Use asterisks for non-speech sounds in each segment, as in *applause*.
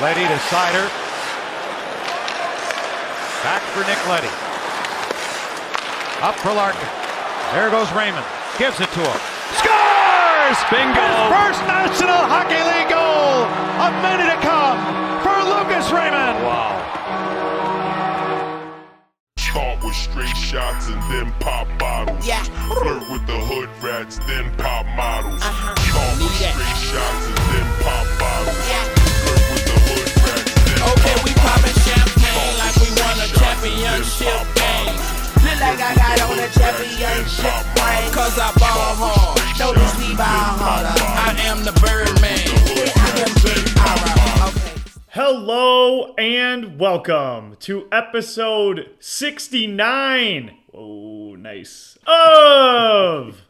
Leddy to Seider. Back for Nick Leddy. Up for Larkin. There goes Raymond. Gives it to him. Scores! Bingo! His first National Hockey League goal! A minute to come for Lucas Raymond! Wow. Caught with straight shots and then pop bottles. Yeah. Flirt with the hood rats, then pop models. Uh-huh. Caught with Need that. straight shots and then pop bottles. Yeah. Championship game. Look like I got on a championship ring. Cause I ball hard. Notice we ball harder. I am the Birdman. Yeah, I am Big Ara. Okay. Hello and welcome to episode 69. Oh, nice. Of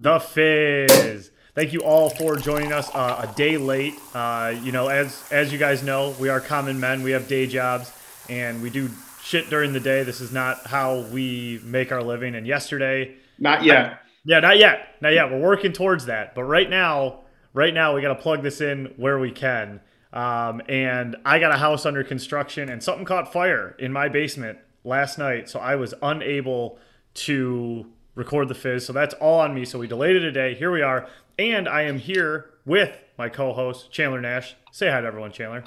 The Fizz. Thank you all for joining us uh, a day late. Uh, you know, as as you guys know, we are common men. We have day jobs and we do shit during the day. This is not how we make our living. And yesterday, Not yet. yeah, not yet. Not yet. We're working towards that. But right now, right now, we got to plug this in where we can. Um, and I got a house under construction, and something caught fire in my basement last night, so I was unable to record the fizz. So that's all on me. So we delayed it a day. Here we are, and I am here with my co-host Chandler Nash. Say hi to everyone, Chandler.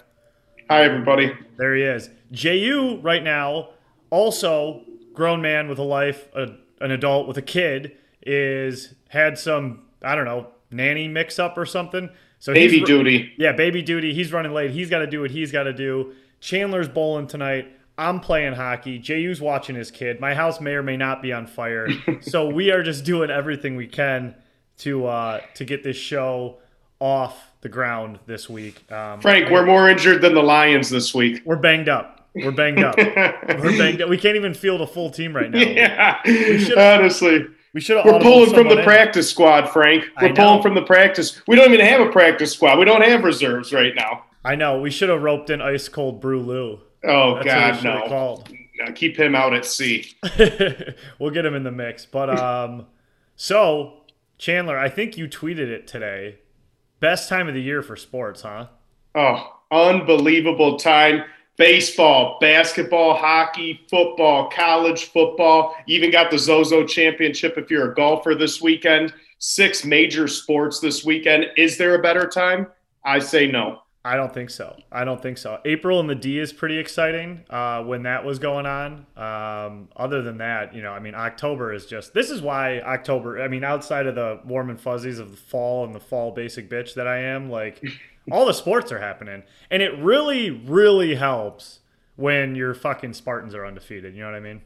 Hi, everybody. There he is. JU right now, also grown man with a life, a, an adult with a kid, is had some I don't know nanny mix up or something. So Baby duty. Yeah, baby duty. He's running late. He's got to do what he's got to do. Chandler's bowling tonight. I'm playing hockey. JU's watching his kid. My house may or may not be on fire. *laughs* so we are just doing everything we can to uh, to get this show off the ground this week. Um, Frank, we're more injured than the Lions this week. we're banged up. We're banged up. *laughs* We're banged up. We can't even field a full team right now. Yeah, should've- honestly. We should have. We're pulling from the in. practice squad, Frank. We're pulling from the practice. We don't even have a practice squad. We don't have reserves right now. I know. We should have roped in ice cold brew Lou. Oh, That's God, no. called. no. Keep him out at sea. *laughs* we'll get him in the mix. But um, so Chandler, I think you tweeted it today. Best time of the year for sports, huh? Oh, unbelievable time. Baseball, basketball, hockey, football, college football. You even got the Zozo Championship if you're a golfer this weekend. Six major sports this weekend. Is there a better time? I say no. I don't think so. I don't think so. April and the D is pretty exciting uh, when that was going on. Um, other than that, you know, I mean, October is just. This is why October. I mean, outside of the warm and fuzzies of the fall and the fall basic bitch that I am, like *laughs* all the sports are happening, and it really, really helps when your fucking Spartans are undefeated. You know what I mean?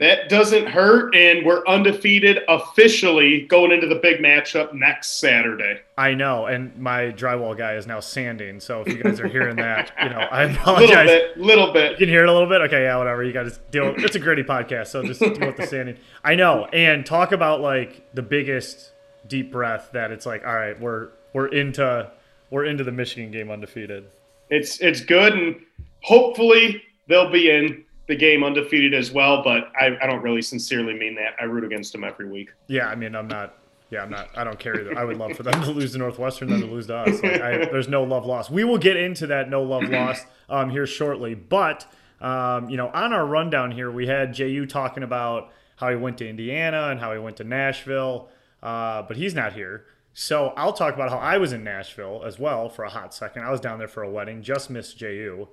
That doesn't hurt, and we're undefeated officially going into the big matchup next Saturday. I know, and my drywall guy is now sanding. So if you guys are hearing *laughs* that, you know, I A little apologize. bit, little bit. You can hear it a little bit. Okay, yeah, whatever. You to deal. It's a gritty podcast, so just deal with the sanding. I know, and talk about like the biggest deep breath that it's like, all right, we're we're into we're into the Michigan game undefeated. It's it's good, and hopefully they'll be in the game undefeated as well. But I, I don't really sincerely mean that. I root against them every week. Yeah, I mean, I'm not. Yeah, I'm not. I don't care either. I would love for them to lose to Northwestern than to lose to us. Like, I, there's no love lost. We will get into that no love lost um, here shortly. But um, you know, on our rundown here, we had Ju talking about how he went to Indiana and how he went to Nashville, uh, but he's not here. So I'll talk about how I was in Nashville as well for a hot second. I was down there for a wedding, just missed Ju.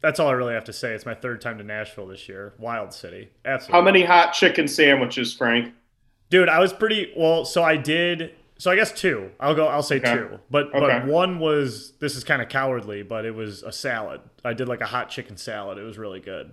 That's all I really have to say. It's my third time to Nashville this year. Wild city, absolutely. How many hot chicken sandwiches, Frank? Dude, I was pretty well. So I did. So I guess two. I'll go. I'll say Okay. two. But but one was. This is kind of cowardly, but it was a salad. I did like a hot chicken salad. It was really good.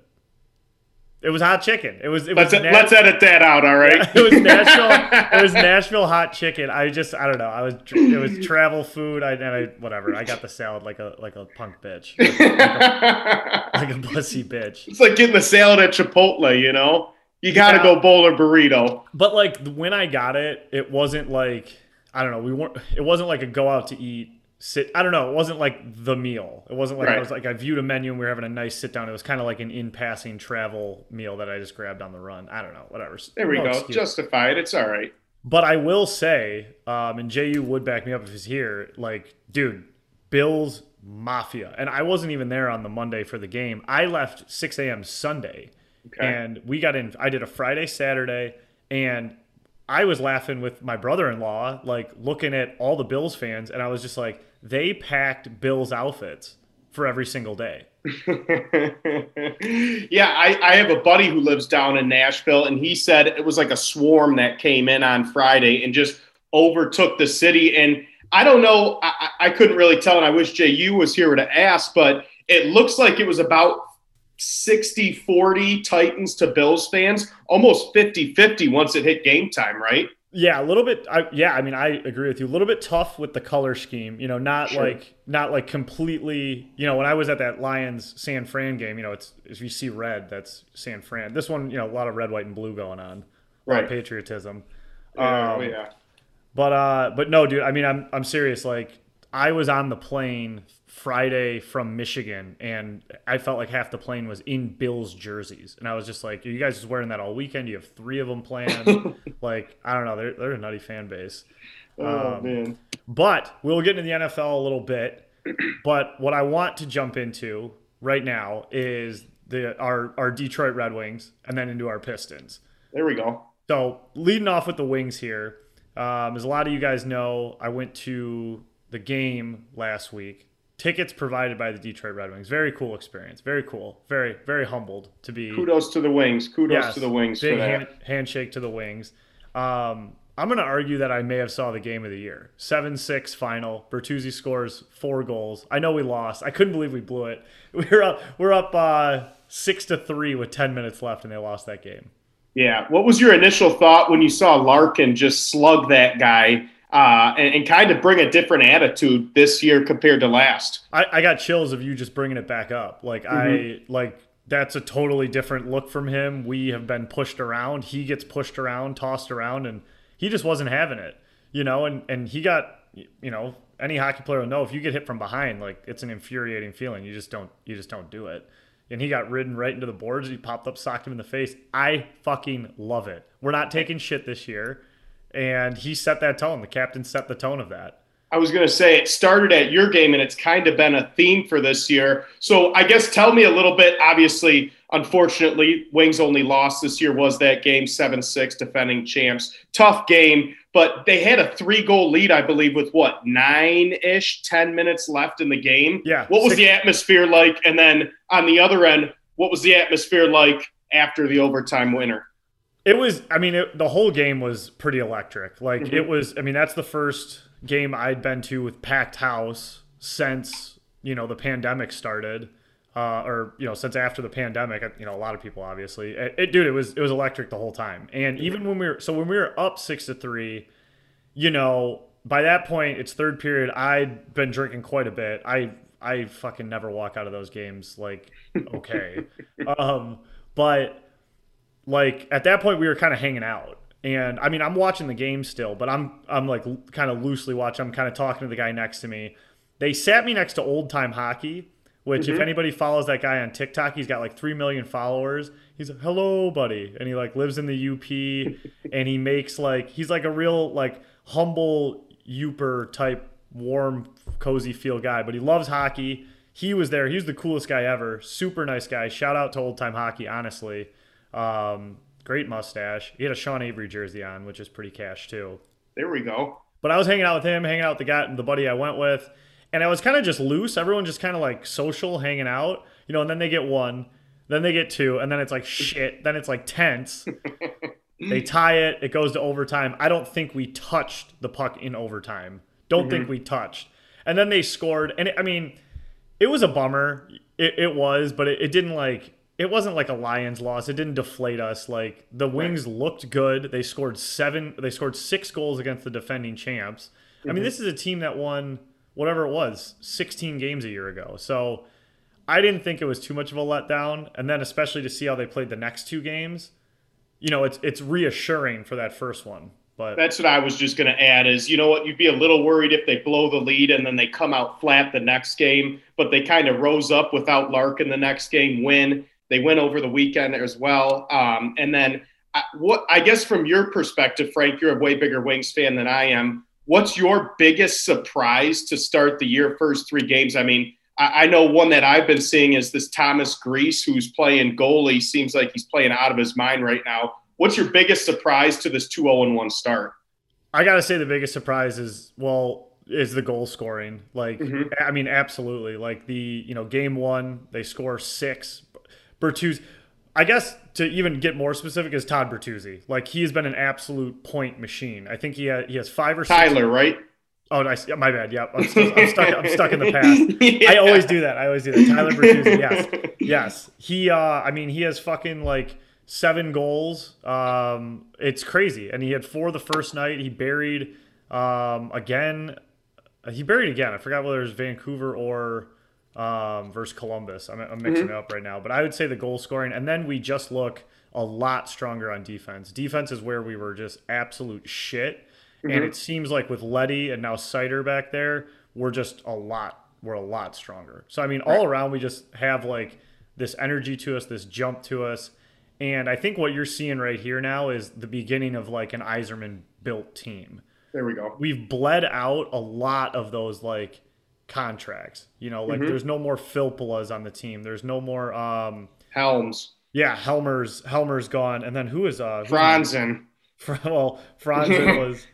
It was hot chicken. It was. It Let's was. let's edit that out. All right. *laughs* it was Nashville. *laughs* it was Nashville hot chicken. I just. I don't know. I was. It was travel food. I and I whatever. I got the salad like a like a punk bitch, *laughs* like a, like a pussy bitch. it's like getting the salad at Chipotle. You know, you got to Yeah. go bowl or burrito. But like when I got it, it wasn't like I don't know. We weren't. It wasn't like a go out to eat. Sit. I don't know. It wasn't like the meal. It wasn't like I was like I viewed a menu and we were having a nice sit down. It was kind of like an in passing travel meal that I just grabbed on the run. I don't know. Whatever. There we No go. excuse. Justified. It's all right. But I will say, um, and Ju would back me up if he's here. Like, dude, Bills Mafia. And I wasn't even there on the Monday for the game. I left 6 a.m. Sunday. Okay. And we got in, I did a Friday, Saturday, and I was laughing with my brother in law, like looking at all the Bills fans, and I was just like, they packed Bills outfits for every single day. *laughs* yeah, I, I have a buddy who lives down in Nashville, and he said it was like a swarm that came in on Friday and just overtook the city. And I don't know, I, I couldn't really tell, and I wish JU was here to ask, but it looks like it was about 60 40 Titans to Bills fans, almost 50 50 once it hit game time, right? Yeah, a little bit. I, yeah, I mean, I agree with you. A little bit tough with the color scheme. You know, not Sure. like not like completely. You know, when I was at that Lions San Fran game, you know, it's if you see red, that's San Fran. This one, you know, a lot of red, white, and blue going on. A lot of Right. patriotism. Yeah, Um, yeah. But uh, but no, dude. I mean, I'm I'm serious. Like, I was on the plane Friday from Michigan, and I felt like half the plane was in Bills jerseys, and I was just like, "Are you guys just wearing that all weekend? You have three of them planned." *laughs* like, I don't know. They're they're a nutty fan base. Oh, um, man. But we'll get into the NFL a little bit. But what I want to jump into right now is the our our Detroit Red Wings, and then into our Pistons. There we go. So leading off with the Wings here, um, as a lot of you guys know, I went to the game last week. Tickets provided by the Detroit Red Wings. Very cool experience. Very cool. Very very humbled to be. Kudos to the Wings. Kudos Yes, to the Wings Big hand, handshake to the Wings. Um, I'm going to argue that I may have saw the game of the year. 7-6 final. Bertuzzi scores four goals. I know we lost. I couldn't believe we blew it. *laughs* We were up we're up uh, 6 to 3 with 10 minutes left and they lost that game. Yeah. What was your initial thought when you saw Larkin just slug that guy uh, and, and kind of bring a different attitude this year compared to last? I, I got chills of you just bringing it back up. Like I like that's a totally different look from him. We have been pushed around. He gets pushed around, tossed around, and he just wasn't having it. You know, and and he got you know any hockey player will know if you get hit from behind, like it's an infuriating feeling. You just don't you just don't do it. And he got ridden right into the boards. He popped up, socked him in the face. I fucking love it. We're not taking shit this year. And he set that tone. The captain set the tone of that. I was going to say it started at your game and it's kind of been a theme for this year. So I guess tell me a little bit. Obviously, unfortunately, Wings only lost this year was that game 7 6 defending champs. Tough game, but they had a three goal lead, I believe, with what, nine ish, 10 minutes left in the game? Yeah, What was six- the atmosphere like? And then on the other end, what was the atmosphere like after the overtime winner? It was. I mean, it, the whole game was pretty electric. Like Mm-hmm. it was. I mean, that's the first game I'd been to with packed house since you know the pandemic started, uh, or you know since after the pandemic. You know, a lot of people obviously. It, it- dude, it was it was electric the whole time. And even when we were so when we were up six to three, you know, by that point it's third period. I'd been drinking quite a bit. I I fucking never walk out of those games like okay, *laughs* um, but like at that point we were kind of hanging out. And i mean i'm watching the game still but i'm i'm like kind of loosely watching i'm kind of talking to the guy next to me. They sat me next to old time hockey which if mm-hmm. anybody follows that guy on tiktok he's got like 3 million followers. He's like hello buddy. And he like lives in the up *laughs* and he makes like he's like a real like humble Yooper type warm cozy feel guy but he loves hockey. He was there. He was the coolest guy ever. Super nice guy. Shout out to old time hockey honestly um, great mustache. He had a Sean Avery jersey on, which is pretty cash too. There we go. But I was hanging out with him, hanging out with the guy, the buddy I went with, and I was kind of just loose. Everyone just kind of like social, hanging out, you know. And then they get one, then they get two, and then it's like shit. Then it's like tense. *laughs* they tie it. It goes to overtime. I don't think we touched the puck in overtime. Don't think we touched. And then they scored, and it, I mean, it was a bummer. It, it was, but it, it didn't like. It wasn't like a Lions loss. It didn't deflate us. Like the Wings looked good. They scored seven. They scored six goals against the defending champs. I mean, mhm. this is a team that won whatever it was, 16 games a year ago. So I didn't think it was too much of a letdown. And then especially to see how they played the next two games, you know, it's it's reassuring for that first one. But That's what I was just going to add is, you know what, you'd be a little worried if they blow the lead and then they come out flat the next game, but they kind of rose up without Larkin the next game, win. They went over the weekend as well. Um, and then I, what I guess from your perspective, Frank, you're a way bigger Wings fan than I am. What's your biggest surprise to start the year? First three games. I mean, I, I know one that I've been seeing is this Thomas Greiss, who's playing goalie. Seems like he's playing out of his mind right now. What's your biggest surprise to this 2 0 1 start? I gotta say the biggest surprise is well is the goal scoring. Like Mhm. I mean, absolutely. Like the you know game one they score six. Bertuzzi, I guess to even get more specific is Todd Bertuzzi. Like he has been an absolute point machine. I think he ha- he has five or six. Tyler, right? Oh, nice. Yeah, my bad. Yeah, I'm, still, I'm stuck. I'm stuck in the past. *laughs* I always do that. I always do that. Tyler Bertuzzi. Yes, yes. He. Uh, I mean, he has fucking like seven goals. Um, it's crazy, and he had four the first night. He buried um, again. He buried again. I forgot whether it was Vancouver or um, versus Columbus. I'm, I'm mixing it up right now, but I would say the goal scoring, and then we just look a lot stronger on defense. Defense is where we were just absolute shit, and it seems like with Leddy and now Seider back there, we're just a lot. We're a lot stronger. So I mean, all around we just have like this energy to us, this jump to us, and I think what you're seeing right here now is the beginning of like an Yzerman built team There we go. we've bled out a lot of those like contracts. You know, like there's no more Filppulas on the team. There's no more um Helms, yeah, Helmer's Helmer's gone. And then who is uh who- Franzen. *laughs* Fr- well, Franzen *laughs* was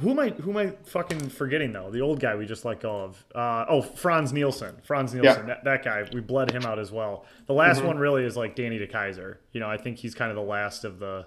who am I who am I fucking forgetting though? The old guy we just let go of. Uh oh, Frans Nielsen. Frans Nielsen. That, that guy, we bled him out as well. The last one really is like Danny DeKeyser. You know, I think he's kind of the last of the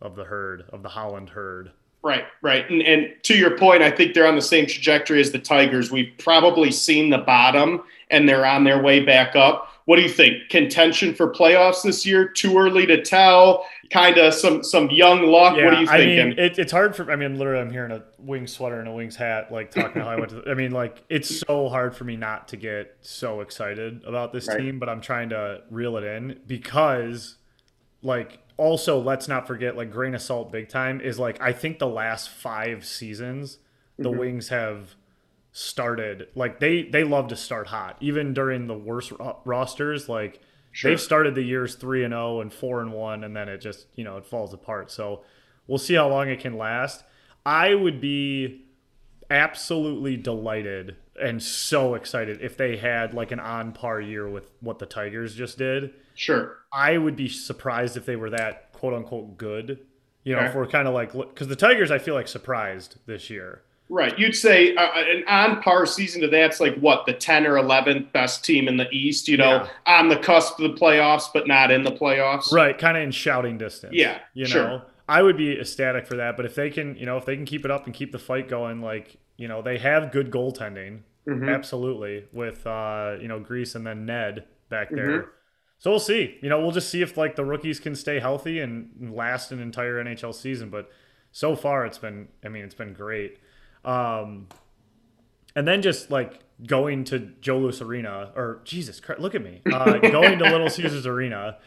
of the herd, of the Holland herd. Right, right. And, and to your point, I think they're on the same trajectory as the Tigers. We've probably seen the bottom and they're on their way back up. What do you think? Contention for playoffs this year? Too early to tell. Kind of some some young luck. what are you I mean, it, it's hard for. I mean, literally, I'm hearing a Wings sweater and a Wings hat, like talking how I went to. I mean, like it's so hard for me not to get so excited about this Right. team, but I'm trying to reel it in because, like, also let's not forget, like, grain of salt, big time is like I think the last five seasons, the Mm-hmm. Wings have started like they they love to start hot, even during the worst ro- rosters, like. Sure. They've started the years three and zero and four and one, and then it just you know it falls apart. So we'll see how long it can last. I would be absolutely delighted and so excited if they had like an on par year with what the Tigers just did. Sure. I would be surprised if they were that quote unquote good. You know, Okay. if we're kind of like because the Tigers, I feel like surprised this year. Right. You'd say uh, an on par season to that's like what the 10 or 11th best team in the East, you know, on the cusp of the playoffs, but not in the playoffs. Right, kind of in shouting distance. Yeah, you know, sure. I would be ecstatic for that. But if they can, you know, if they can keep it up and keep the fight going, like you know, they have good goaltending, Mm-hmm. absolutely, with uh, you know Greiss and then Ned back there. Mm-hmm. So we'll see. You know, we'll just see if like the rookies can stay healthy and last an entire NHL season. But so far, it's been, I mean, it's been great. Um, and then just like going to Joe Louis Arena, or Jesus Christ, look at me, uh, *laughs* going to Little Caesars Arena,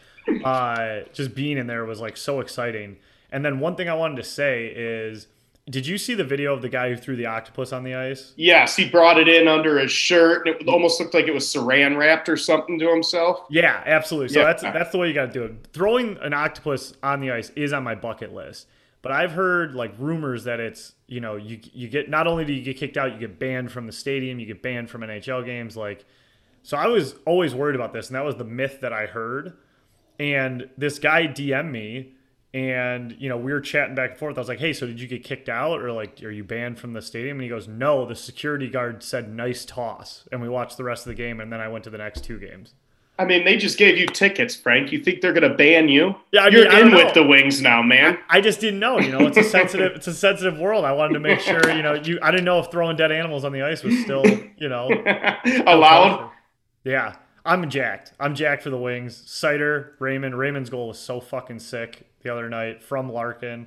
uh, just being in there was like so exciting. And then one thing I wanted to say is, did you see the video of the guy who threw the octopus on the ice? Yes, he brought it in under his shirt and it almost looked like it was saran wrapped or something to himself. Yeah, absolutely. So Yeah. that's that's the way you got to do it. Throwing an octopus on the ice is on my bucket list. But I've heard like rumors that it's you know you you get not only do you get kicked out, you get banned from the stadium, you get banned from NHL games. Like, so I was always worried about this, and that was the myth that I heard. And this guy DM me, and you know we were chatting back and forth. I was like, "Hey, so did you get kicked out, or like are you banned from the stadium?" And he goes, "No, the security guard said nice toss," and we watched the rest of the game, and then I went to the next two games. I mean, they just gave you tickets, Frank. You think they're going to ban you? Yeah, I You're mean, in don't with the Wings now, man. I just didn't know. You know, it's a sensitive, it's a sensitive world. I wanted to make sure. You know, you. I didn't know if throwing dead animals on the ice was still, you know, *laughs* Allowed? Yeah, I'm jacked. I'm jacked for the Wings. Seider, Raymond. Raymond's goal was so fucking sick the other night from Larkin.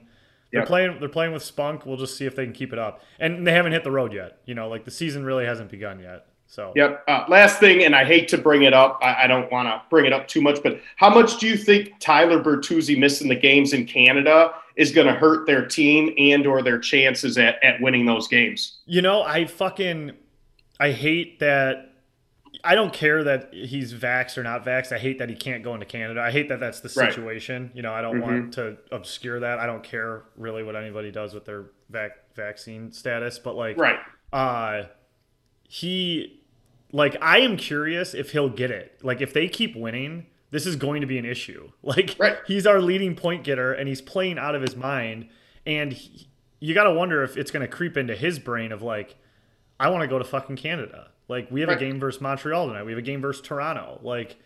They're Yep. playing. They're playing with spunk. We'll just see if they can keep it up. And they haven't hit the road yet. You know, like the season really hasn't begun yet. So Yep. Uh, last thing, and I hate to bring it up. I, I don't want to bring it up too much, but how much do you think Tyler Bertuzzi missing the games in Canada is going to hurt their team and or their chances at, at winning those games? You know, I fucking I hate that I don't care that he's vaxxed or not vaxxed. I hate that he can't go into Canada. I hate that that's the Right. situation. You know, I don't want to obscure that. I don't care really what anybody does with their vac- vaccine status, but like Right. uh he like I am curious if he'll get it. Like if they keep winning, this is going to be an issue. *laughs* Like Right. he's our leading point getter and he's playing out of his mind and he, you got to wonder if it's going to creep into his brain of like I want to go to fucking Canada. Like we have Right. a game versus Montreal tonight. We have a game versus Toronto. Like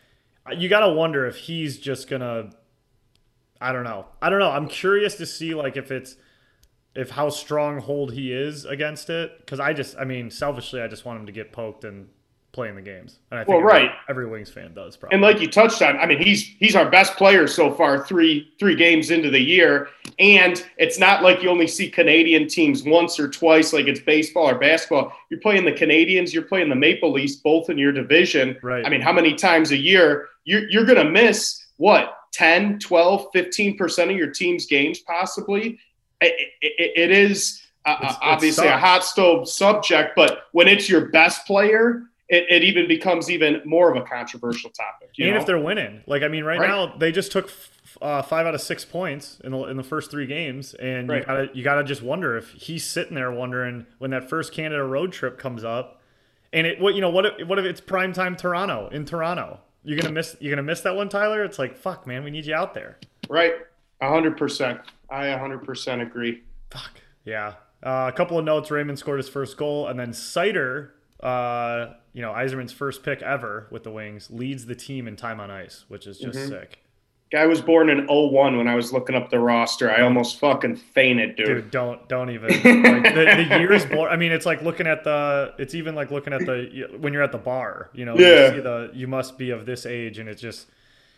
you got to wonder if he's just going to I don't know. I don't know. I'm curious to see like if it's if how stronghold he is against it because I just I mean selfishly I just want him to get poked and play in the games. And I think Well, right. every Wings fan does probably. And like you touched on, I mean, he's he's our best player so far, three three games into the year. And it's not like you only see Canadian teams once or twice, like it's baseball or basketball. You're playing the Canadians, you're playing the Maple Leafs, both in your division. Right. I mean, how many times a year you're you're gonna miss what 10, 12, 15% of your team's games possibly? It, it, it is uh, it obviously a hot stove subject, but when it's your best player, it, it even becomes even more of a controversial topic. You and know? if they're winning, like I mean, right, Right. now they just took f- uh, five out of six points in the in the first three games, and you gotta you gotta just wonder if he's sitting there wondering when that first Canada road trip comes up, and it what you know what if, what if it's prime time Toronto in Toronto? You're gonna miss you're gonna miss that one, Tyler. It's like fuck, man, we need you out there. Right. A hundred percent. I a hundred percent agree. Fuck. Yeah. Uh, a couple of notes. Raymond scored his first goal, and then Seider, uh, you know, Yzerman's first pick ever with the Wings, leads the team in time on ice, which is just sick. Guy was born in 01 when I was looking up the roster. I almost fucking fainted, dude. Dude, don't don't even *laughs* like the, the years born. I mean, it's like looking at the. It's even like looking at the when you're at the bar. You know, Yeah. you see the you must be of this age, and it's just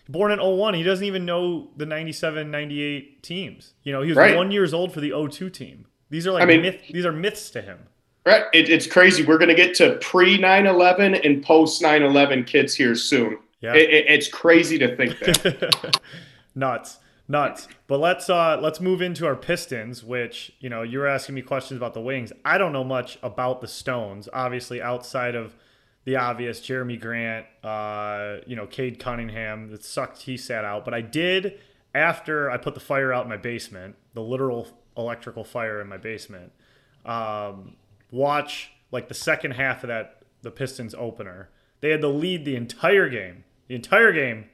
born in 01. He doesn't even know the 97, 98 teams. You know, he was Right. one years old for the 02 team. These are like I mean- myth, these are myths to him. Right. It, it's crazy. We're gonna get to pre 9/11 and post 9/11 kids here soon. Yeah. It, it, it's crazy to think that. *laughs* nuts nuts but let's uh let's move into our pistons which you know you were asking me questions about the wings i don't know much about the stones obviously outside of the obvious jerami grant uh you know cade cunningham it sucked he sat out but i did after i put the fire out in my basement the literal electrical fire in my basement um watch like the second half of that the pistons opener they had the lead the entire game the entire game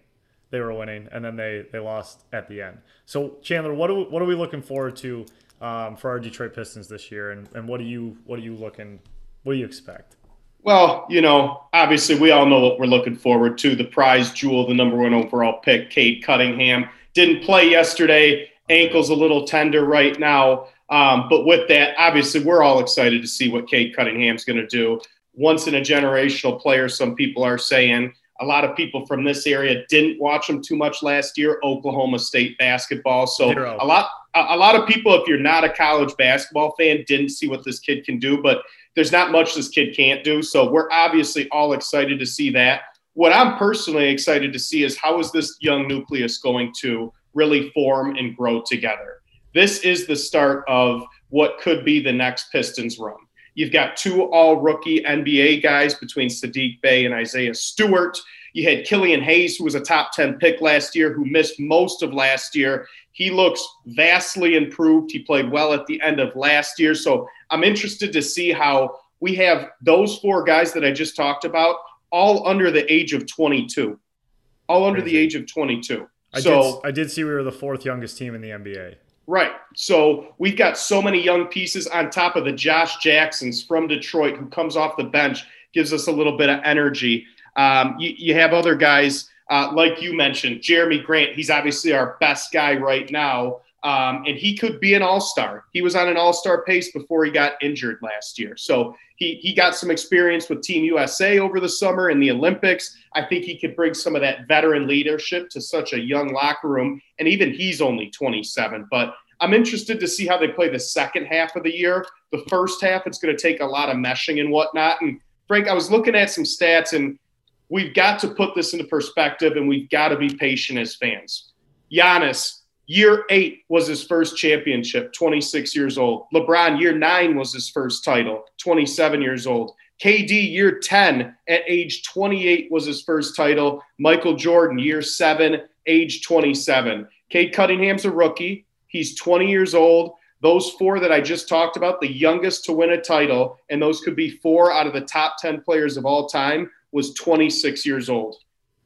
they were winning, and then they they lost at the end. So Chandler, what are we, what are we looking forward to um, for our Detroit Pistons this year, and, and what do you what are you looking what do you expect? Well, you know, obviously we all know what we're looking forward to. The prize jewel, the number one overall pick, Cade Cunningham, didn't play yesterday. Ankle's a little tender right now. Um, but with that, obviously we're all excited to see what Cade Cunningham's going to do. Once in a generational player, some people are saying. A lot of people from this area didn't watch him too much last year. Oklahoma State basketball, so Zero. a lot, a lot of people, if you're not a college basketball fan, didn't see what this kid can do. But there's not much this kid can't do. So we're obviously all excited to see that. What I'm personally excited to see is how is this young nucleus going to really form and grow together. This is the start of what could be the next Pistons run. You've got two all rookie NBA guys between Sadiq Bey and Isaiah Stewart. You had Killian Hayes, who was a top 10 pick last year, who missed most of last year. He looks vastly improved. He played well at the end of last year. So I'm interested to see how we have those four guys that I just talked about all under the age of 22. All under the age of 22. I so did I did see we were the fourth youngest team in the NBA. Right. So we've got so many young pieces on top of the Josh Jacksons from Detroit who comes off the bench, gives us a little bit of energy. Um, you, you have other guys, uh, like you mentioned, Jerami Grant. He's obviously our best guy right now. Um, and he could be an all star. He was on an all star pace before he got injured last year. So he, he got some experience with Team USA over the summer in the Olympics. I think he could bring some of that veteran leadership to such a young locker room. And even he's only 27. But I'm interested to see how they play the second half of the year. The first half, it's going to take a lot of meshing and whatnot. And Frank, I was looking at some stats, and we've got to put this into perspective, and we've got to be patient as fans. Giannis, year eight was his first championship, 26 years old. LeBron, year nine was his first title, 27 years old. KD, year 10, at age 28 was his first title. Michael Jordan, year seven, age 27. Cade Cunningham's a rookie. He's 20 years old. those four that I just talked about, the youngest to win a title, and those could be four out of the top 10 players of all time, was 26 years old.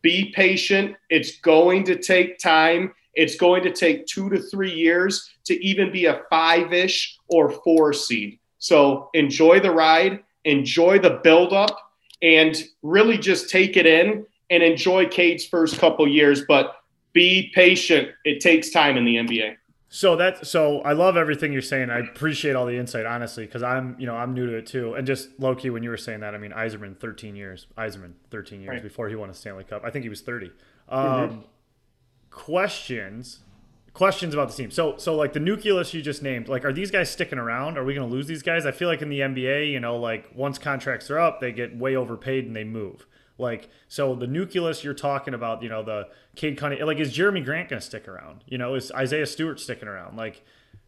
Be patient. It's going to take time. It's going to take two to three years to even be a five ish or four seed. So enjoy the ride, enjoy the buildup, and really just take it in and enjoy Cade's first couple years. But be patient. It takes time in the NBA. So that so I love everything you're saying. I appreciate all the insight, honestly, because I'm you know I'm new to it too. And just low key when you were saying that, I mean Yzerman, 13 years. Yzerman, 13 years Right. before he won a Stanley Cup. I think he was 30. Um, Mm-hmm. Questions, questions about the team. So so like the nucleus you just named, like are these guys sticking around? Are we going to lose these guys? I feel like in the NBA, you know, like once contracts are up, they get way overpaid and they move. Like so, the nucleus you're talking about, you know, the Cade Cunningham, like is Jerami Grant going to stick around? You know, is Isaiah Stewart sticking around? Like,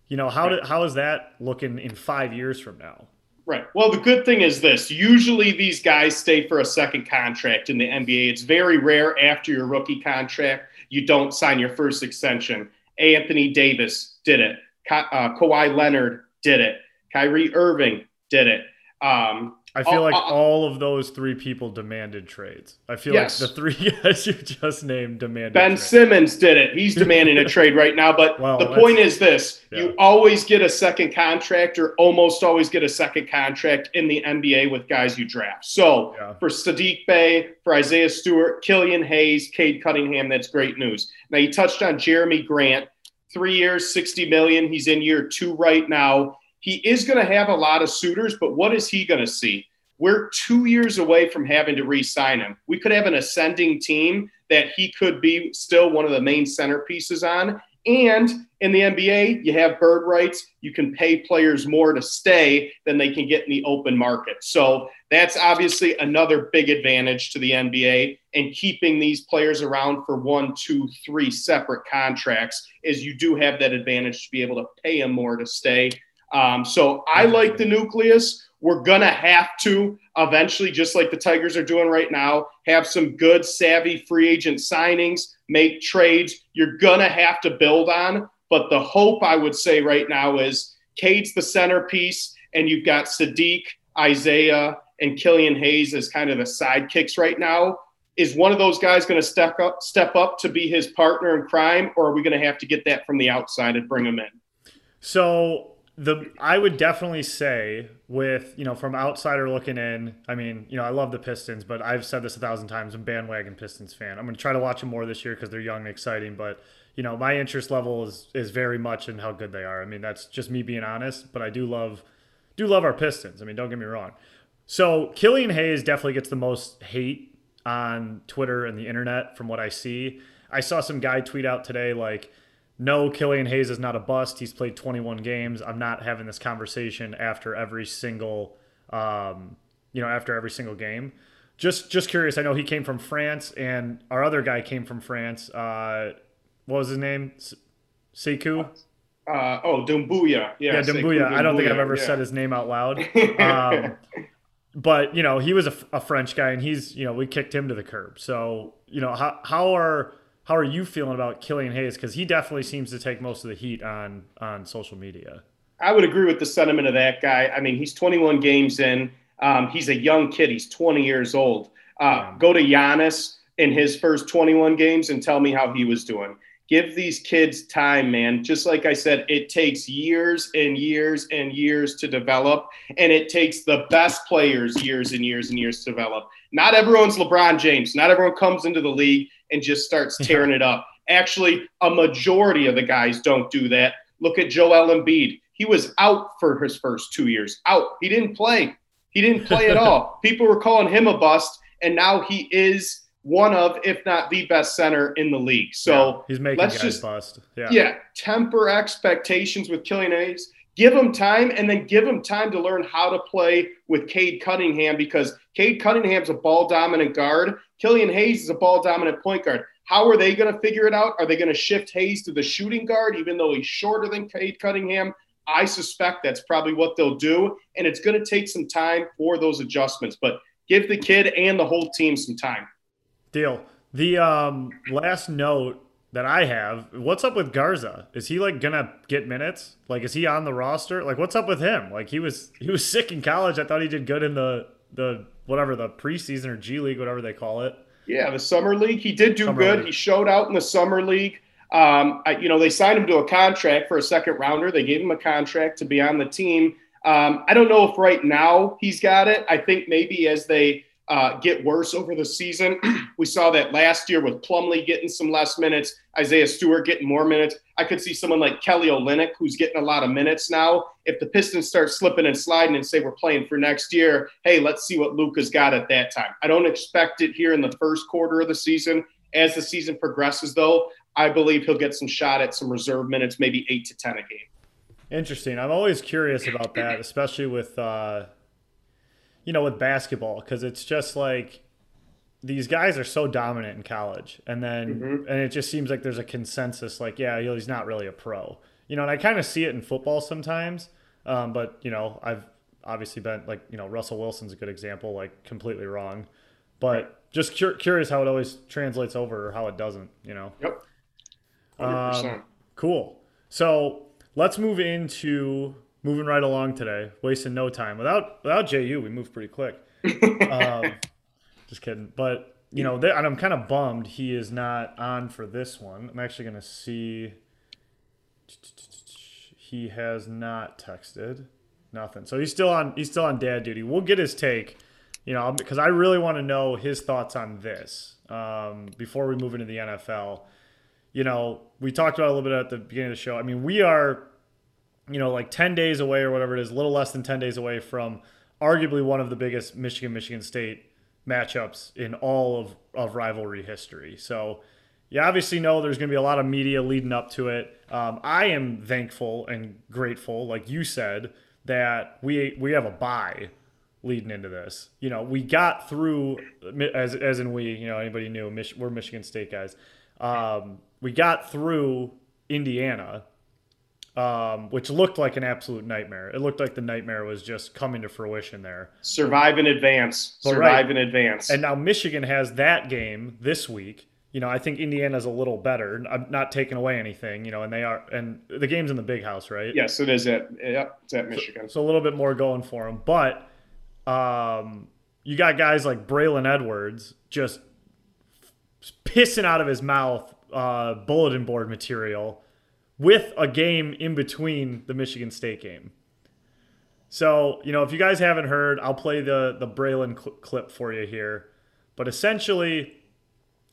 you know, how did how is that looking in five years from now? Right. Well, the good thing is this usually these guys stay for a second contract in the NBA. It's very rare after your rookie contract, you don't sign your first extension. Anthony Davis did it. Ka- uh, Kawhi Leonard did it. Kyrie Irving did it. Um, I feel Oh, like uh, all of those three people demanded trades. I feel Yes. like the three *laughs* guys you just named demanded Ben trades. Simmons did it. He's *laughs* demanding a trade right now. But the point is this yeah. you always get a second contract or almost always get a second contract in the NBA with guys you draft. So Yeah. for Sadiq Bey, for Isaiah Stewart, Killian Hayes, Cade Cunningham, that's great news. Now you touched on Jerami Grant. Three years, 60 million. He's in year two right now. He is going to have a lot of suitors, but what is he going to see? We're two years away from having to re sign him. We could have an ascending team that he could be still one of the main centerpieces on. And in the NBA, you have bird rights. You can pay players more to stay than they can get in the open market. So that's obviously another big advantage to the NBA and keeping these players around for one, two, three separate contracts is you do have that advantage to be able to pay them more to stay. Um, so I like the nucleus. We're gonna have to eventually, just like the Tigers are doing right now, have some good, savvy free agent signings, make trades. You're gonna have to build on. But the hope I would say right now is Cade's the centerpiece, and you've got Sadiq, Isaiah, and Killian Hayes as kind of the sidekicks right now. Is one of those guys going to step up, step up to be his partner in crime, or are we going to have to get that from the outside and bring him in? So the I would definitely say with you know from outsider looking in, I mean you know I love the Pistons, but I've said this a thousand times. I'm bandwagon Pistons fan. I'm going to try to watch them more this year because they're young and exciting. But you know my interest level is is very much in how good they are. I mean that's just me being honest. But I do love do love our Pistons. I mean don't get me wrong. So Killian Hayes definitely gets the most hate on Twitter and the internet from what I see. I saw some guy tweet out today like no, Killian Hayes is not a bust. He's played 21 games. I'm not having this conversation after every single, um, you know, after every single game. Just, just curious. I know he came from France, and our other guy came from France. Uh, what was his name? S- Sekou. Uh, oh, Doumbouya. Yeah, Yeah, Doumbouya. I don't think I've ever yeah. said his name out loud. *laughs* Um, but you know, he was a, a French guy, and he's you know we kicked him to the curb. So you know, how how are how are you feeling about Killian Hayes? Because he definitely seems to take most of the heat on on social media. I would agree with the sentiment of that guy. I mean, he's 21 games in. Um, he's a young kid. He's 20 years old. Uh, Go to Giannis in his first 21 games and tell me how he was doing. Give these kids time, man. Just like I said, it takes years and years and years to develop, and it takes the best players years and years and years to develop. Not everyone's LeBron James. Not everyone comes into the league and just starts tearing it up. Actually, a majority of the guys don't do that. Look at Joel Embiid. He was out for his first two years. Out. He didn't play. He didn't play at *laughs* all. People were calling him a bust, and now he is one of, if not the best center in the league. So he's making let's guys just bust. Yeah. yeah, temper expectations with Killian Hayes. Give him time and then give him time to learn how to play with Cade Cunningham because Cade Cunningham's a ball dominant guard. Killian Hayes is a ball dominant point guard. How are they going to figure it out? Are they going to shift Hayes to the shooting guard, even though he's shorter than Cade Cunningham? I suspect that's probably what they'll do. And it's going to take some time for those adjustments, but give the kid and the whole team some time. Deal. The um, last note that I have. What's up with Garza? Is he like gonna get minutes? Like, is he on the roster? Like, what's up with him? Like, he was he was sick in college. I thought he did good in the the whatever the preseason or G League, whatever they call it. Yeah, the summer league. He did do Summer good. league. He showed out in the summer league. Um, I, you know, they signed him to a contract for a second rounder. They gave him a contract to be on the team. Um, I don't know if right now he's got it. I think maybe as they uh, get worse over the season, *clears throat* we saw that last year with Plumlee getting some less minutes, Isaiah Stewart getting more minutes. I could see someone like Kelly Olynyk who's getting a lot of minutes now. If the Pistons start slipping and sliding and say we're playing for next year, hey, let's see what Luka's got at that time. I don't expect it here in the first quarter of the season. As the season progresses, though, I believe he'll get some shot at some reserve minutes, maybe eight to ten a game. Interesting. I'm always curious about that, especially with uh, you know with basketball, because it's just like these guys are so dominant in college, and then Mhm. and it just seems like there's a consensus, like yeah, he's not really a pro, you know. And I kind of see it in football sometimes, um, but you know, I've obviously been like you know Russell Wilson's a good example, like completely wrong, but just cur- curious how it always translates over or how it doesn't, you know. Yep. 100%. Um, cool. So let's move into moving right along today, wasting no time. Without without JU, we move pretty quick. *laughs* um, just kidding. But you know, th- and I'm kind of bummed he is not on for this one. I'm actually gonna see. He has not texted. Nothing. So he's still on. He's still on dad duty. We'll get his take. You know, because I really want to know his thoughts on this um, before we move into the NFL you know, we talked about a little bit at the beginning of the show. I mean, we are, you know, like 10 days away or whatever it is, a little less than 10 days away from arguably one of the biggest Michigan Michigan State matchups in all of, of rivalry history. So, you obviously know there's going to be a lot of media leading up to it. Um, I am thankful and grateful, like you said, that we we have a bye leading into this. You know, we got through as as in we, you know, anybody knew we're Michigan State guys. Um, we got through Indiana, um, which looked like an absolute nightmare. It looked like the nightmare was just coming to fruition there. Survive in advance. Well, Survive right. in advance. And now Michigan has that game this week. You know, I think Indiana's a little better. I'm not taking away anything, you know, and they are, and the game's in the big house, right? yes, it is at yep, it's at Michigan. So a little bit more going for them. But um, you got guys like Braylon Edwards just pissing out of his mouth uh, bulletin board material with a game in between the Michigan State game. So, you know, if you guys haven't heard, I'll play the, the Braylon cl- clip for you here. But essentially,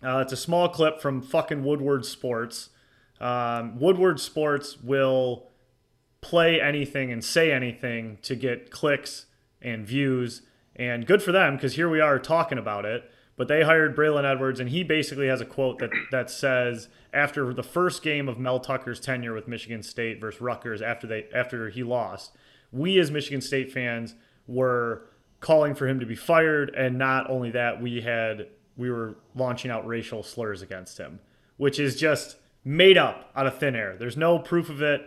uh, it's a small clip from fucking Woodward Sports. Um, Woodward Sports will play anything and say anything to get clicks and views. And good for them because here we are talking about it. But they hired Braylon Edwards, and he basically has a quote that, that says after the first game of Mel Tucker's tenure with Michigan State versus Rutgers, after they after he lost, we as Michigan State fans were calling for him to be fired, and not only that, we had we were launching out racial slurs against him, which is just made up out of thin air. There's no proof of it.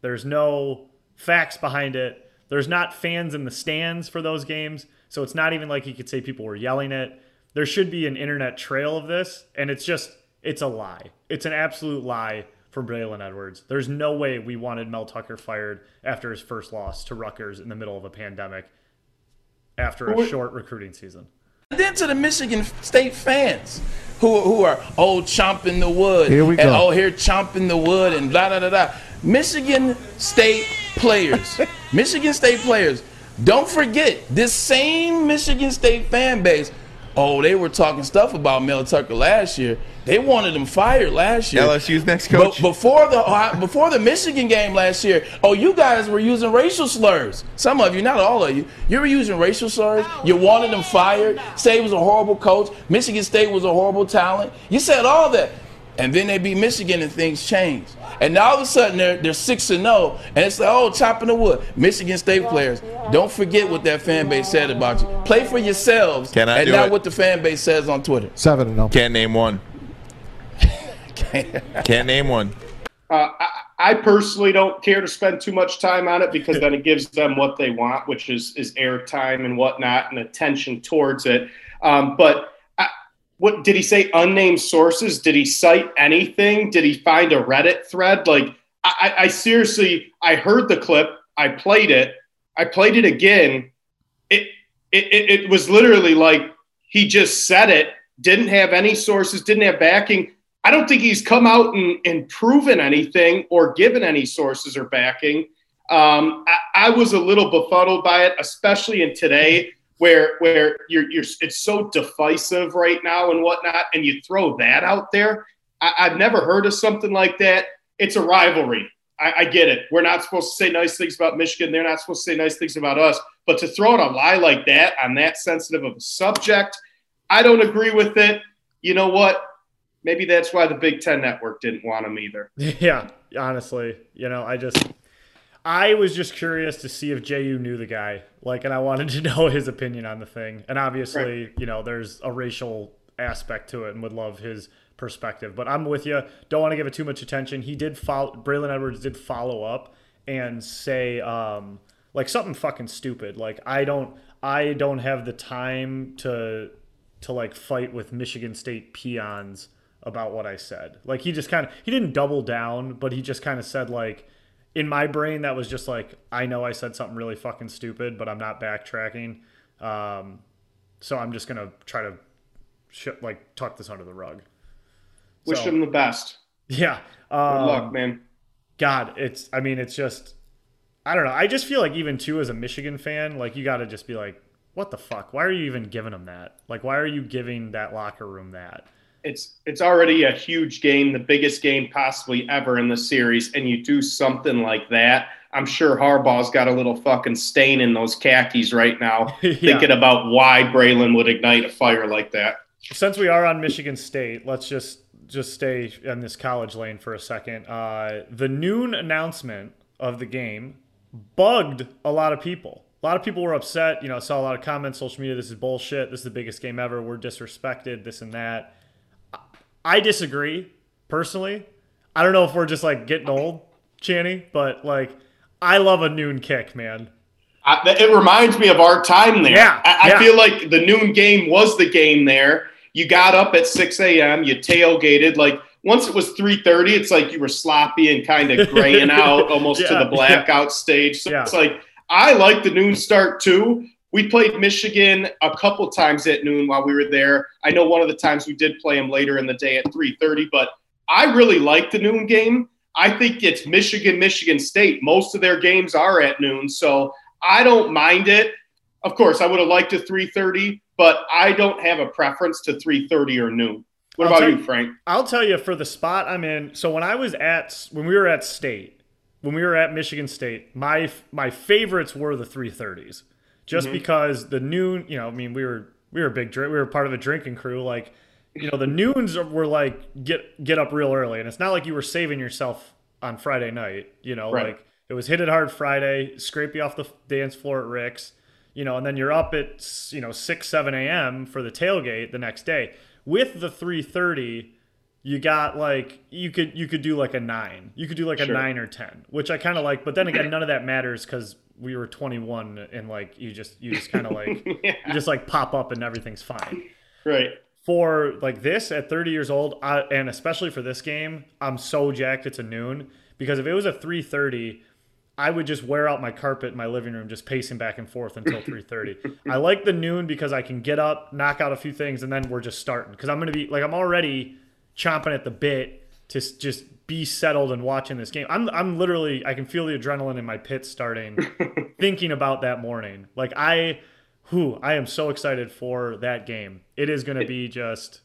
There's no facts behind it. There's not fans in the stands for those games. So it's not even like he could say people were yelling it. There should be an internet trail of this, and it's just, it's a lie. It's an absolute lie from Braylon Edwards. There's no way we wanted Mel Tucker fired after his first loss to Rutgers in the middle of a pandemic after a short recruiting season. then to the Michigan State fans who, who are oh chomping the wood Here we and go. oh here chomping the wood and blah blah blah blah. Michigan State players, *laughs* Michigan State players, don't forget this same Michigan State fan base. Oh, they were talking stuff about Mel Tucker last year. They wanted him fired last year. LSU's next coach. But before the uh, before the Michigan game last year, oh, you guys were using racial slurs. Some of you, not all of you, you were using racial slurs. You wanted him fired. Say he was a horrible coach. Michigan State was a horrible talent. You said all that, and then they beat Michigan and things change. And now all of a sudden they're they're six and zero, and it's like oh, chopping the wood. Michigan State players, don't forget what that fan base said about you. Play for yourselves, Can I and do not it? what the fan base says on Twitter. Seven and oh. Can't name one. *laughs* Can't name one. Uh, I, I personally don't care to spend too much time on it because then it gives them what they want, which is is airtime and whatnot and attention towards it. Um, but I, what did he say? Unnamed sources? Did he cite anything? Did he find a Reddit thread? Like, I, I seriously, I heard the clip, I played it, I played it again. It, it, it was literally like he just said it, didn't have any sources, didn't have backing. I don't think he's come out and, and proven anything or given any sources or backing. Um, I, I, was a little befuddled by it, especially in today where where you're you're it's so divisive right now and whatnot, and you throw that out there. I, have never heard of something like that. It's a rivalry. I, I get it. We're not supposed to say nice things about Michigan. They're not supposed to say nice things about us. But to throw out a lie like that on that sensitive of a subject, I don't agree with it. You know what? Maybe that's why the Big Ten Network didn't want him either. *laughs* Yeah, honestly, you know, I just I was just curious to see if JU knew the guy, like, and I wanted to *laughs* know his opinion on the thing. And obviously, right. you know, there's a racial aspect to it, and would love his perspective. But I'm with you. Don't want to give it too much attention. He did follow. Braylon Edwards did follow up and say, um, like something fucking stupid. Like I don't, I don't have the time to, to like fight with Michigan State peons about what I said. Like he just kind of, he didn't double down, but he just kind of said like in my brain that was just like I know I said something really fucking stupid, but I'm not backtracking. Um, so I'm just gonna try to sh- like tuck this under the rug. Wish so, him the best. Yeah. Um, Good luck, man. God, it's. I mean, it's just. I don't know. I just feel like even too as a Michigan fan, like you got to just be like, what the fuck? Why are you even giving them that? Like, why are you giving that locker room that? It's it's already a huge game, the biggest game possibly ever in the series, and you do something like that. I'm sure Harbaugh's got a little fucking stain in those khakis right now, *laughs* yeah. thinking about why Braylon would ignite a fire like that. Since we are on Michigan State, let's just just stay in this college lane for a second. Uh, the noon announcement of the game bugged a lot of people. A lot of people were upset. You know, I saw a lot of comments, social media. This is bullshit. This is the biggest game ever. We're disrespected. This and that. I disagree personally. I don't know if we're just like getting old, Channy, but like I love a noon kick, man. I, it reminds me of our time there. Yeah, I, yeah. I feel like the noon game was the game there. You got up at 6 a.m. You tailgated. Like once it was 3:30, it's like you were sloppy and kind of *laughs* graying out, almost yeah, to the blackout yeah. stage. So it's like I like the noon start too. We played Michigan a couple times at noon while we were there. I know one of the times we did play them later in the day at 3:30, but I really like the noon game. I think it's Michigan, Michigan State. Most of their games are at noon, so I don't mind it. Of course, I would have liked a 3:30, but I don't have a preference to 3:30 or noon. What I'll about you, Frank? I'll tell you for the spot I'm in. So when I was at when we were at State, when we were at Michigan State, my my favorites were the 330s just mm-hmm. because the noon, you know, I mean, we were we were a big drink, we were part of a drinking crew. Like, you know, the noons were like get get up real early, and it's not like you were saving yourself on Friday night. You know, right. like it was hit it hard Friday, scrape you off the dance floor at Rick's, you know, and then you're up at you know six seven a.m. for the tailgate the next day. With the three thirty, you got like you could you could do like a nine, you could do like a nine or ten, which I kind of like. But then again, none of that matters because we were 21 and like you just you just kind of like *laughs* yeah. you just like pop up and everything's fine. Right. For like this at 30 years old I, and especially for this game i'm so jacked it's a noon because if it was a 3.30 i would just wear out my carpet in my living room just pacing back and forth until *laughs* 3.30 i like the noon because i can get up knock out a few things and then we're just starting. Because i'm going to be like i'm already chomping at the bit to just be settled and watching this game. I'm I'm literally I can feel the adrenaline in my pits starting *laughs* thinking about that morning. Like I who I am so excited for that game. It is going to be just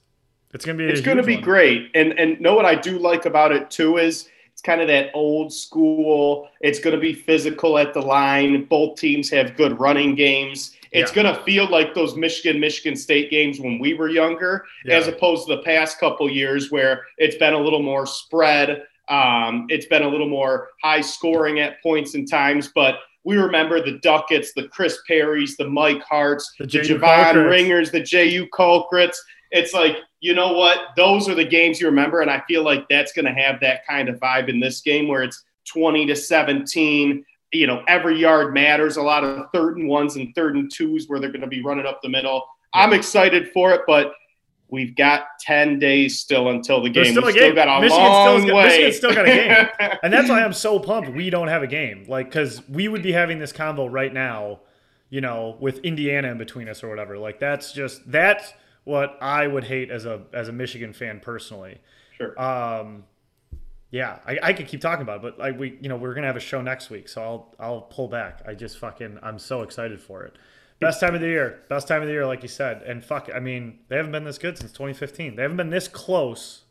it's going to be It's going to be one. great. And and know what I do like about it too is it's kind of that old school. It's going to be physical at the line. Both teams have good running games. It's yeah. going to feel like those Michigan Michigan State games when we were younger, yeah. as opposed to the past couple years where it's been a little more spread. Um, it's been a little more high scoring at points and times, but we remember the Ducketts, the Chris Perrys, the Mike Harts, the, the Javon Ringers, the J.U. Culprits. It's like, you know what? Those are the games you remember. And I feel like that's going to have that kind of vibe in this game where it's 20 to 17 you know, every yard matters. A lot of third and ones and third and twos where they're going to be running up the middle. I'm excited for it, but We've got 10 days still until the There's game. still a still game. got a Michigan long still's got- way. Michigan's still got a game. *laughs* and that's why I'm so pumped we don't have a game. Like, because we would be having this convo right now, you know, with Indiana in between us or whatever. Like, that's just that's what I would hate as a as a Michigan fan personally. Sure. Um, yeah, I, I could keep talking about it, but like we, you know, we're gonna have a show next week, so I'll I'll pull back. I just fucking I'm so excited for it. Best time of the year, best time of the year, like you said, and fuck, I mean, they haven't been this good since 2015. They haven't been this close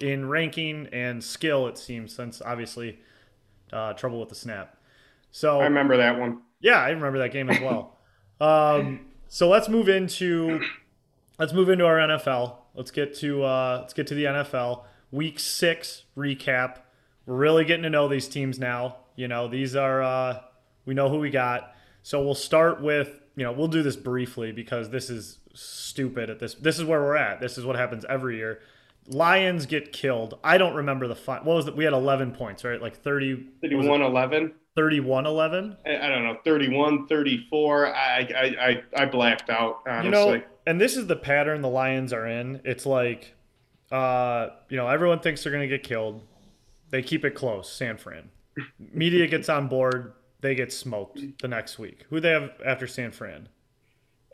in ranking and skill, it seems, since obviously uh, trouble with the snap. So I remember that one. yeah, I remember that game as well. *laughs* um, so let's move into let's move into our NFL. Let's get to uh, let's get to the NFL Week Six recap. We're really getting to know these teams now. You know, these are uh, we know who we got. So we'll start with you know we'll do this briefly because this is stupid at this. This is where we're at. This is what happens every year. Lions get killed. I don't remember the fine. What was it? We had 11 points, right? Like 30, what was 31 11. 31 11. I I don't know, 31, 34. I, I, I, I blacked out, honestly. You know, and this is the pattern the Lions are in. It's like, uh, you know, everyone thinks they're going to get killed. They keep it close, San Fran. Media gets on board. They get smoked the next week. Who they have after San Fran?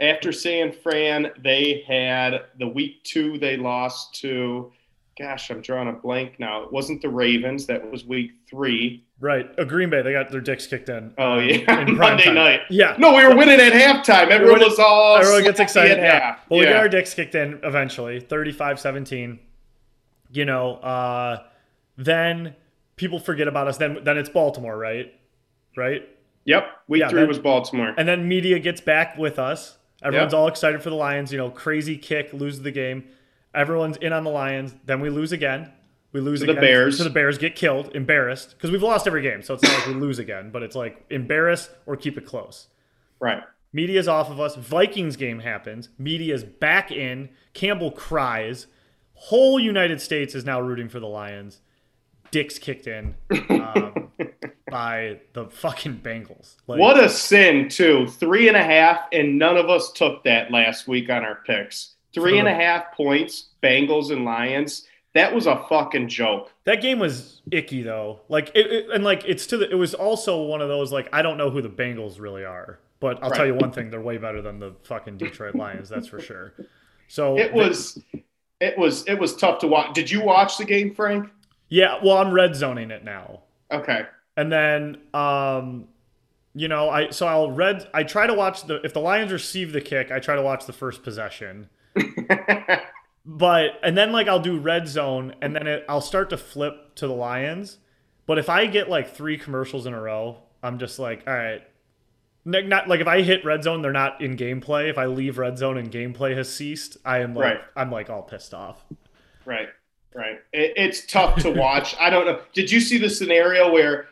After San Fran, they had the week two, they lost to, gosh, I'm drawing a blank now. It wasn't the Ravens. That was week three. Right, a Green Bay. They got their dicks kicked in. Oh, um, yeah. *laughs* in Monday time. night. Yeah, No, we were winning at halftime. Everyone was all everyone gets excited. At Yeah. half. Well, we got our dicks kicked in eventually, 35-17. You know, uh, then people forget about us. Then then it's Baltimore, right? Right? Yep. Week Yeah, three that- was Baltimore. And then media gets back with us. Everyone's Yep. all excited for the Lions. You know, crazy kick, lose the game. Everyone's in on the Lions. Then we lose again. We lose To the Bears. To the Bears get killed, embarrassed because we've lost every game. So it's not like we lose again, but it's like embarrass or keep it close. right. Media's off of us. Vikings game happens. Media's back in. Campbell cries. Whole United States is now rooting for the Lions. Dicks kicked in um, *laughs* by the fucking Bengals. Like, What a sin, too. Three and a half, and none of us took that last week on our picks. Three and a half points, Bengals and Lions. That was a fucking joke. That game was icky though. Like it, it- and like it's to the. It was also one of those like I don't know who the Bengals really are, but I'll tell you one thing: they're way better than the fucking Detroit Lions. That's for sure. So It was, it was, it was tough to watch. Did you watch the game, Frank? yeah. Well, I'm red zoning it now, Okay. and then um, you know I so I'll red. I try to watch the if the Lions receive the kick, I try to watch the first possession. *laughs* but and then like I'll do red zone, and then it, I'll start to flip to the Lions. But if I get like three commercials in a row, I'm just like, all right. Not like if I hit red zone, they're not in gameplay. If I leave red zone and gameplay has ceased, I am like, Right. I'm like all pissed off. Right, right. It, it's tough to watch. I don't know. Did you see the scenario where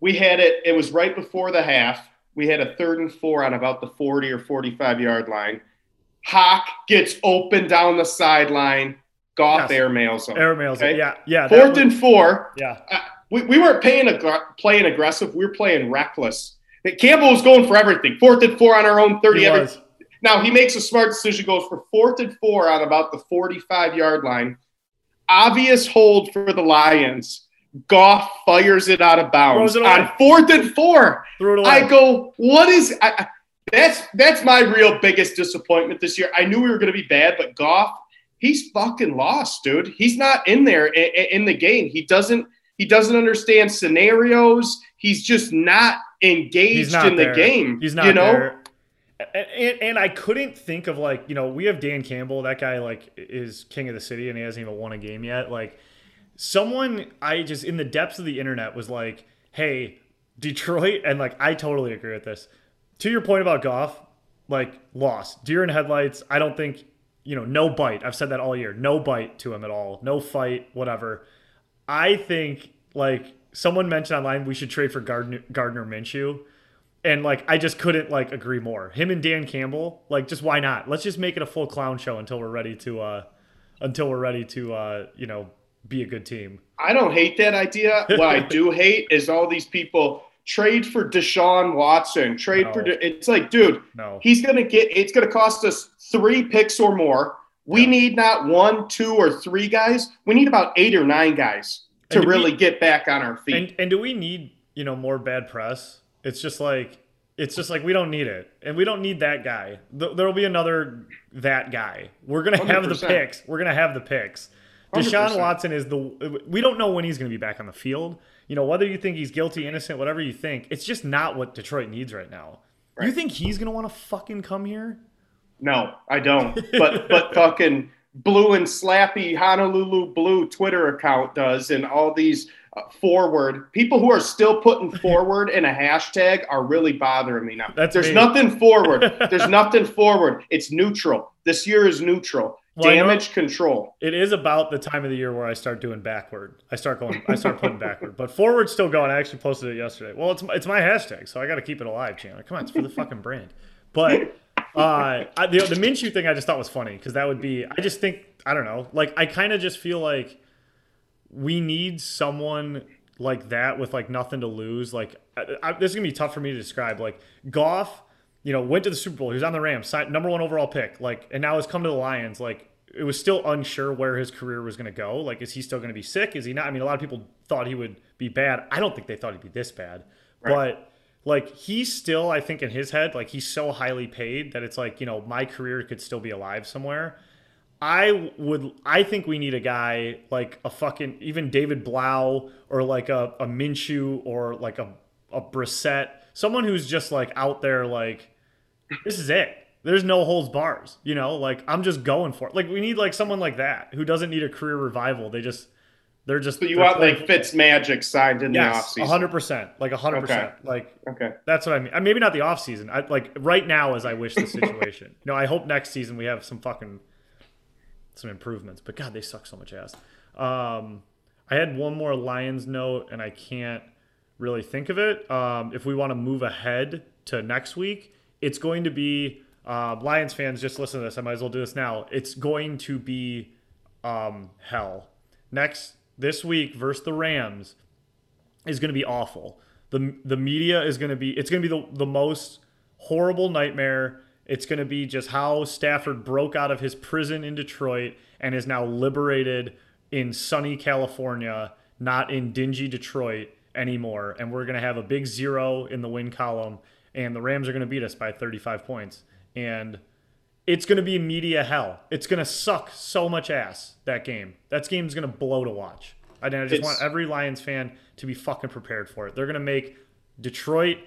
we had it? It was right before the half. We had a third and four on about the 40 or 45 yard line. Hock gets open down the sideline. Goff Yes. airmails him. Airmails, Okay. yeah, yeah. Fourth was- and four. yeah, Uh, we, we weren't paying aggr- playing aggressive. We were playing reckless. Campbell was going for everything. Fourth and four on our own 30. he now he makes a smart decision, goes for fourth and four on about the 45 yard line. Obvious hold for the Lions. Goff fires it out of bounds on fourth and four. Threw it away. I go, what is I, I- that's that's my real biggest disappointment this year. I knew we were going to be bad, but Goff, he's fucking lost, dude. He's not in there in, in the game. He doesn't he doesn't understand scenarios. He's just not engaged in the game. He's not you know? there. And, and, and I couldn't think of like you know we have Dan Campbell. That guy like is king of the city and he hasn't even won a game yet. Like someone I just in the depths of the internet was like hey Detroit and like I totally agree with this. To your point about Goff like lost. Deer in headlights. I don't think you know no bite. I've said that all year. No bite to him at all. No fight whatever. I think like someone mentioned online we should trade for Gardner Gardner Minshew and like I just couldn't like agree more. Him and Dan Campbell, like just why not? Let's just make it a full clown show until we're ready to uh until we're ready to uh you know be a good team. I don't hate that idea. What I *laughs* do hate is all these people trade for Deshaun Watson, trade for. De- it's like, dude, No. he's gonna get. It's gonna cost us three picks or more. We need not one, two, or three guys. We need about eight or nine guys to do we- really get back on our feet. And and do we need you know more bad press? It's just like it's just like we don't need it, and we don't need that guy. There'll be another that guy. We're gonna have the picks. We're gonna have the picks. Deshaun 100%. Watson is the. We don't know when he's gonna be back on the field. You know whether you think he's guilty, innocent, whatever you think. It's just not what Detroit needs right now. You think he's gonna want to fucking come here? No, I don't. But but fucking blue and slappy Honolulu Blue Twitter account does, and all these uh, forward people who are still putting *laughs* forward in a hashtag are really bothering me now. That's There's me. nothing forward. *laughs* There's nothing forward. It's neutral. This year is neutral. Well, Damage control. It is about the time of the year where I start doing backward. I start going. I start putting *laughs* backward, but forward's still going. I actually posted it yesterday. Well, it's it's my hashtag, so I got to keep it alive, Chandler. Come on, it's for the fucking brand. But uh, I, the the Minshew thing I just thought was funny because that would be. I just think I don't know. Like I kind of just feel like we need someone like that with like nothing to lose. Like I, I, this is gonna be tough for me to describe. Like Goff, you know, went to the Super Bowl. He was on the Rams, signed, number one overall pick. Like, and now has come to the Lions. Like, it was still unsure where his career was gonna go. Like, is he still gonna be sick? Is he not? I mean, a lot of people thought he would be bad. I don't think they thought he'd be this bad, but. Like he's still, I think, in his head, like he's so highly paid that it's like you know my career could still be alive somewhere. I would I think we need a guy like a fucking even David Blough or like a, a Minshew or like a, a Brissett. Someone who's just like out there like this is it. There's no holds bars. You know, like I'm just going for it. Like we need like someone like that who doesn't need a career revival. They just they're just So you want like Fitz Magic signed in Yes, the offseason. hundred percent. Like hundred percent. Okay. Like Okay. that's what I mean. Uh, Maybe not the off season. I like right now as I wish the situation. *laughs* you know, I hope next season we have some fucking some improvements. But God, they suck so much ass. Um, I had one more Lions note, and I can't really think of it. Um, if we want to move ahead to next week, it's going to be uh, Lions fans. Just listen to this. I might as well do this now. It's going to be um, hell next this week versus the Rams is going to be awful. The the media is going to be it's going to be the, the most horrible nightmare. It's going to be just how Stafford broke out of his prison in Detroit and is now liberated in sunny California, not in dingy Detroit anymore. And we're going to have a big zero in the win column and the Rams are going to beat us by 35 points. And it's going to be media hell. It's going to suck so much ass that game. That game's going to blow to watch. I, I just It's- want every Lions fan to be fucking prepared for it. They're going to make Detroit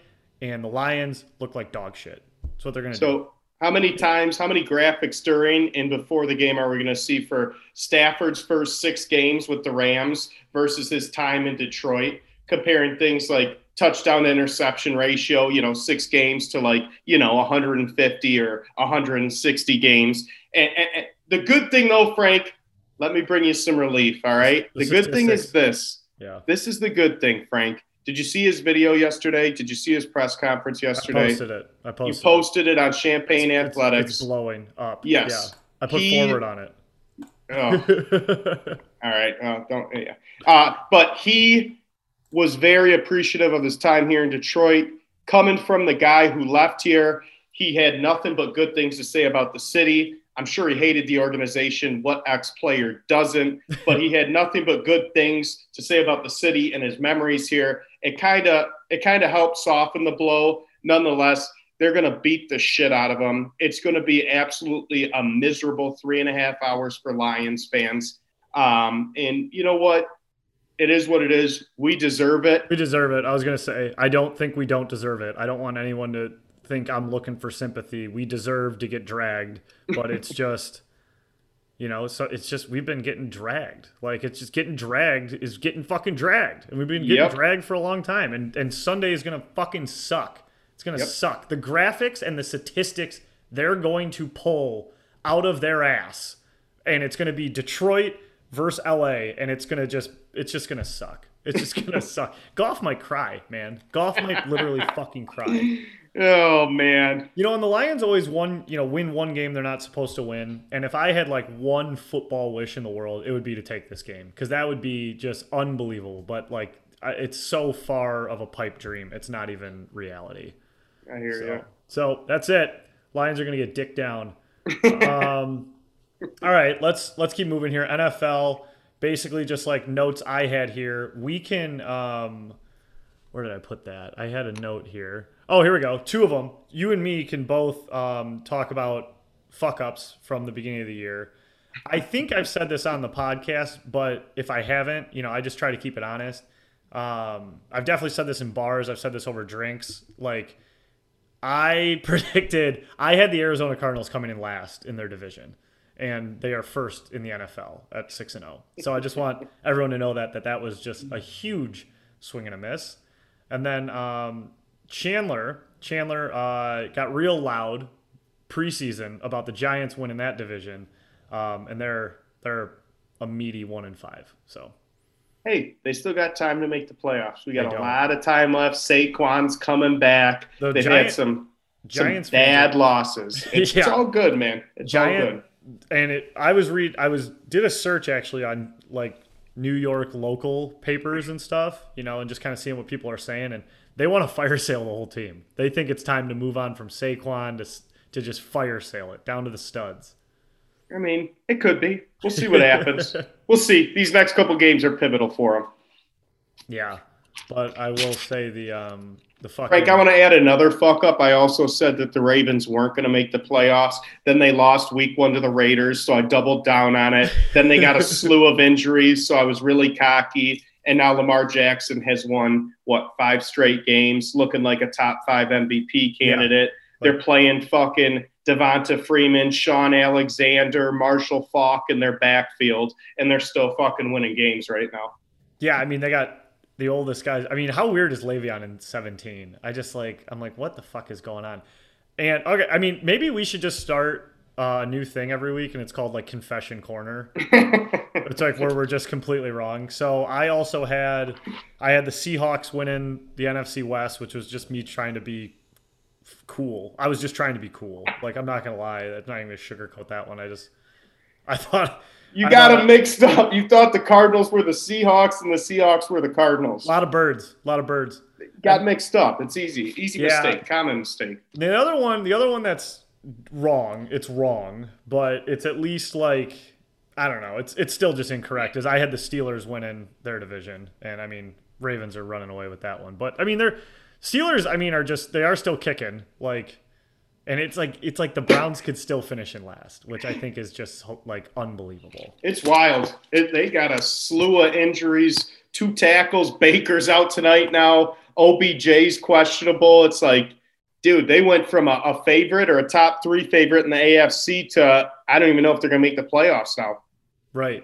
and the Lions look like dog shit. That's what they're going to do. So, how many times, how many graphics during and before the game are we going to see for Stafford's first six games with the Rams versus his time in Detroit, comparing things like touchdown interception ratio, you know, six games to like, you know, 150 or 160 games. And, and, and the good thing, though, Frank, let me bring you some relief. All right. The The good thing is this. Yeah. This is the good thing, Frank. Did you see his video yesterday? Did you see his press conference yesterday? I posted it. I posted. You posted posted it on Champagne it. It's- Athletics. It's, blowing up. Yes. Yeah. I put He- forward on it. Oh, *laughs* all right. Uh, don't. Yeah. Uh, but he was very appreciative of his time here in Detroit. Coming from the guy who left here, he had nothing but good things to say about the city. I'm sure he hated the organization. What ex player doesn't? But he had nothing but good things to say about the city and his memories here. It kind of it kind of helped soften the blow. Nonetheless, they're going to beat the shit out of them. It's going to be absolutely a miserable three and a half hours for Lions fans. Um, and you know what? It is what it is. We deserve it. We deserve it. I was going to say, I don't think we don't deserve it. I don't want anyone to think I'm looking for sympathy. We deserve to get dragged, but it's *laughs* just, you know, so it's just, we've been getting dragged. Like, it's just getting dragged is getting fucking dragged. And we've been getting Yep. dragged for a long time. And, and Sunday is going to fucking suck. It's going to Yep. suck. The graphics and the statistics they're going to pull out of their ass. And it's going to be Detroit versus LA. And it's going to just, it's just going to suck. It's just going *laughs* to suck. Goff might cry, man. Goff might literally fucking cry. *laughs* Oh man. You know, and the Lions always won, you know, win one game they're not supposed to win. And if I had like one football wish in the world, it would be to take this game because that would be just unbelievable. But like, it's so far of a pipe dream, it's not even reality. I hear So, you. so that's it. Lions are going to get dick down. *laughs* um, All right, let's let's keep moving here. NFL, basically just like notes I had here. We can um where did I put that? I had a note here. Oh, here we go. Two of them. You and me can both um, talk about fuck ups from the beginning of the year. I think I've said this on the podcast, but if I haven't, you know, I just try to keep it honest. Um, I've definitely said this in bars. I've said this over drinks. Like, I *laughs* predicted I had the Arizona Cardinals coming in last in their division, and they are first in the NFL at six and zero. So I just want everyone to know that that that was just a huge swing and a miss. And then um, Chandler, Chandler uh, got real loud preseason about the Giants winning that division, um, and they're they're a meaty one and five. So Hey, they still got time to make the playoffs. We got a lot of time left. Saquon's coming back. The They've Giant- had some, some Giants fans bad losses. *laughs* It's, it's all good, man. It's all good. And it. I was read. I was did a search actually on like New York local papers and stuff, you know, and just kind of seeing what people are saying, and they want to fire sale the whole team. They think it's time to move on from Saquon to to just fire sale it down to the studs. I mean, it could be. We'll see what happens. *laughs* we'll see. These next couple games are pivotal for them. Yeah, but I will say the um the fucking Frank, I want to add another fuck up. I also said that the Ravens weren't going to make the playoffs. Then they lost week one to the Raiders, so I doubled down on it. Then they got a *laughs* slew of injuries, so I was really cocky. And now Lamar Jackson has won, what, five straight games, looking like a top five MVP candidate. They're playing fucking Devonta Freeman, Shaun Alexander, Marshall Faulk in their backfield, and they're still fucking winning games right now. Yeah, I mean they got the oldest guys. I mean, how weird is Le'Veon in 17? I just like I'm like, what the fuck is going on? And okay, I mean, maybe we should just start uh, a new thing every week, and it's called like Confession Corner. *laughs* it's like where we're just completely wrong. So I also had I had the Seahawks winning the NFC West, which was just me trying to be cool. I was just trying to be cool. Like I'm not gonna lie, I'm not even gonna sugarcoat that one. I just I *laughs* thought You got them mixed up. You thought the Cardinals were the Seahawks and the Seahawks were the Cardinals. a lot of birds, a lot of birds. Got mixed up. It's easy. Easy Yeah. mistake. Common mistake. The other one, the other one that's wrong. It's wrong, but it's at least like I don't know. It's it's still just incorrect. Is I had the Steelers winning their division, and I mean Ravens are running away with that one. But I mean they're Steelers. I mean are just they are still kicking like, and it's like it's like the Browns could still finish in last, which I think is just like unbelievable. It's wild. It, they got a slew of injuries. Two tackles. Baker's out tonight now. OBJ's questionable. It's like, dude, they went from a, a favorite or a top three favorite in the AFC to I don't even know if they're going to make the playoffs now. Right.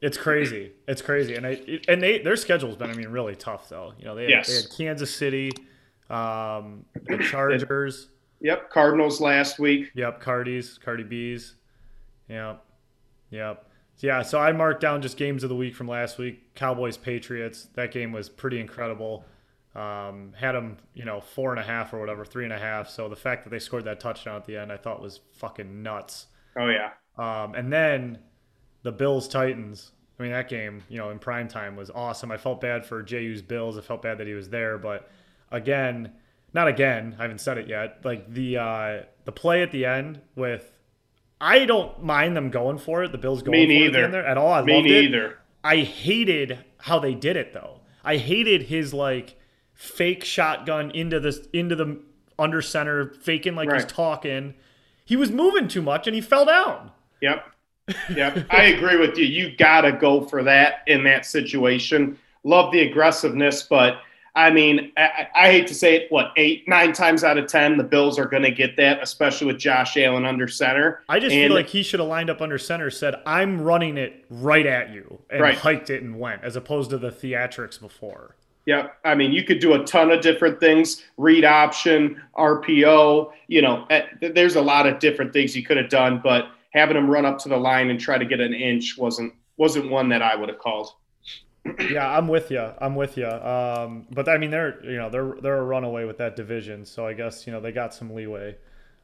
It's crazy. It's crazy, and I it, and they their schedule's been I mean really tough though. You know they had, Yes. they had Kansas City, um, the *clears throat* Chargers. Yep. Cardinals last week. Yep, Cardi's, Cardi B's. Yep, yep. Yeah, so I marked down just games of the week from last week. Cowboys, Patriots. That game was pretty incredible. Um, had them, you know, four and a half or whatever, three and a half. So the fact that they scored that touchdown at the end, I thought was fucking nuts. Oh yeah. Um, and then the Bills Titans. I mean, that game, you know, in prime time was awesome. I felt bad for JU's Bills. I felt bad that he was there, but again, not again. I haven't said it yet. Like the uh, the play at the end with, I don't mind them going for it. The Bills going Me for it at, the at all. I Me loved it. neither. I hated how they did it though. I hated his like fake shotgun into the into the under center, faking like he's talking. He was moving too much and he fell down. Yep. Yep. I agree with you. You got to go for that in that situation. Love the aggressiveness, but I mean, I, I hate to say it, what, eight, nine times out of 10, the Bills are going to get that, especially with Josh Allen under center. I just And- feel like he should have lined up under center, said, I'm running it right at you, and Right. hiked it and went, as opposed to the theatrics before. Yeah, I mean, you could do a ton of different things: read option, RPO. You know, eh, there's a lot of different things you could have done, but having him run up to the line and try to get an inch wasn't wasn't one that I would have called. Yeah, I'm with you. I'm with you. Um, but I mean, they're you know they're they're a runaway with that division, so I guess you know they got some leeway.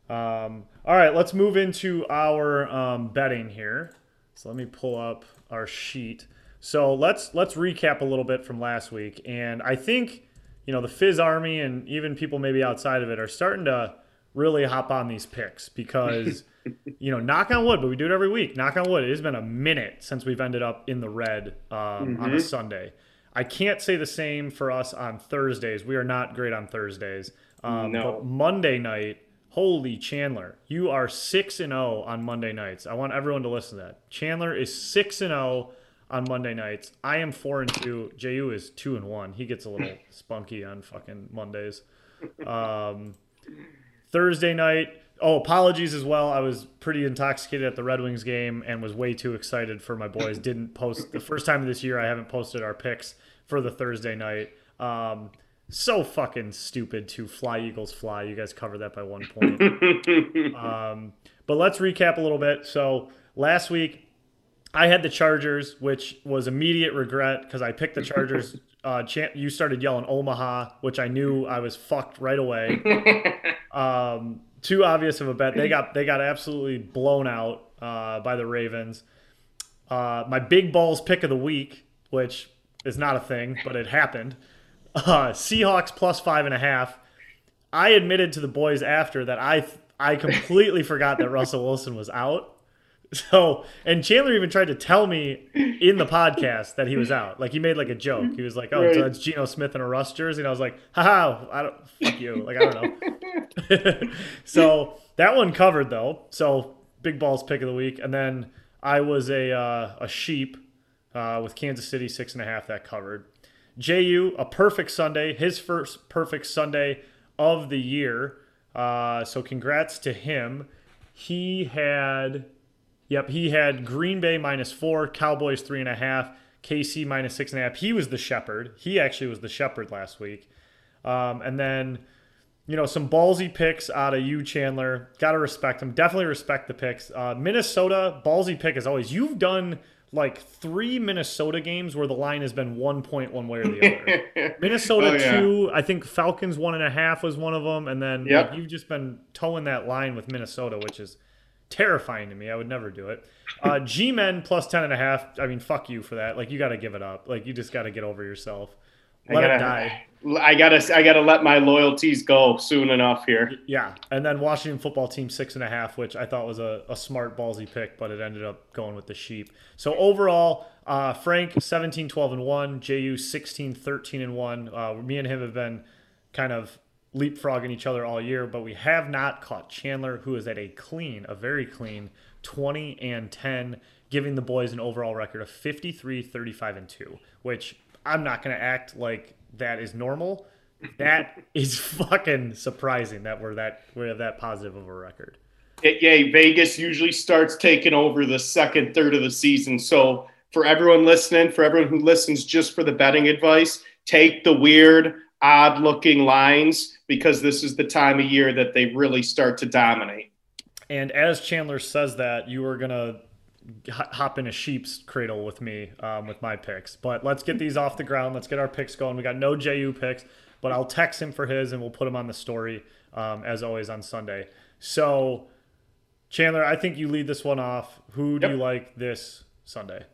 Um, all right, let's move into our um, betting here. So let me pull up our sheet. So let's let's recap a little bit from last week, and I think you know the Fizz Army and even people maybe outside of it are starting to really hop on these picks because *laughs* you know, knock on wood, but we do it every week. Knock on wood. It has been a minute since we've ended up in the red um, on a Sunday. I can't say the same for us on Thursdays. We are not great on Thursdays. Um, No. But Monday night, holy Chandler, you are six and zero on Monday nights. I want everyone to listen to that. Chandler is six and zero on Monday nights. I am four and two. Ju is two and one. He gets a little *laughs* spunky on fucking Mondays. Um, Thursday night. Oh, apologies as well. I was pretty intoxicated at the Red Wings game and was way too excited for my boys. Didn't post the first time this year. I haven't posted our picks for the Thursday night. Um, so fucking stupid to fly Eagles fly. You guys covered that by one point. *laughs* um, but let's recap a little bit. So last week I had the Chargers, which was immediate regret because I picked the Chargers. *laughs* Uh, champ, you started yelling Omaha, which I knew I was fucked right away. *laughs* um, too obvious of a bet. They *clears throat* got they got absolutely blown out uh, by the Ravens. Uh, my big balls pick of the week, which is not a thing, but it happened. Uh, Seahawks plus five and a half. I admitted to the boys after that I I completely forgot that Russell Wilson was out. So, and Chandler even tried to tell me *laughs* in the podcast that he was out. Like he made like a joke. He was like, "Oh, Right. so it's Geno Smith in a Russ jersey," and I was like, "Haha, I don't fuck you." Like I don't know. *laughs* so that one covered though. So big balls pick of the week, and then I was a uh, a sheep uh, with Kansas City six and a half that covered. Ju a perfect Sunday, his first perfect Sunday of the year. Uh, so congrats to him. He had, yep, he had Green Bay minus four, Cowboys three and a half, KC minus six and a half. He was the shepherd. He actually was the shepherd last week. Um, and then, you know, some ballsy picks out of you, Chandler. Got to respect him. Definitely respect the picks. Uh, Minnesota, ballsy pick as always. You've done like three Minnesota games where the line has been one point one way or the other. *laughs* Minnesota Oh, yeah. two, I think Falcons one and a half was one of them, and then Yep. like, you've just been towing that line with Minnesota, which is terrifying to me. I would never do it. Uh, *laughs* G Men plus ten and a half. I mean, fuck you for that. Like you got to give it up. Like you just got to get over yourself. Let gotta, it die. I gotta, I gotta let my loyalties go soon enough here. Yeah, and then Washington football team six and a half, which I thought was a, a smart ballsy pick, but it ended up going with the sheep. So overall, uh, Frank 17, 12 and one, Ju 16, 13 and one. Uh, me and him have been kind of leapfrogging each other all year, but we have not caught Chandler, who is at a clean, a very clean 20 and 10, giving the boys an overall record of 53, 35 and two, which I'm not going to act like that is normal. That *laughs* is fucking surprising that we're that we have that positive of a record. It, yeah, Vegas usually starts taking over the second third of the season. So for everyone listening, for everyone who listens just for the betting advice, take the weird, odd looking lines because this is the time of year that they really start to dominate. And as Chandler says that, you are gonna hop in a sheep's cradle with me um, with my picks. But let's get these off the ground. Let's get our picks going. We got no JU picks, but I'll text him for his and we'll put him on the story um, as always on Sunday. So, Chandler, I think you lead this one off. Who do Yep. you like this Sunday?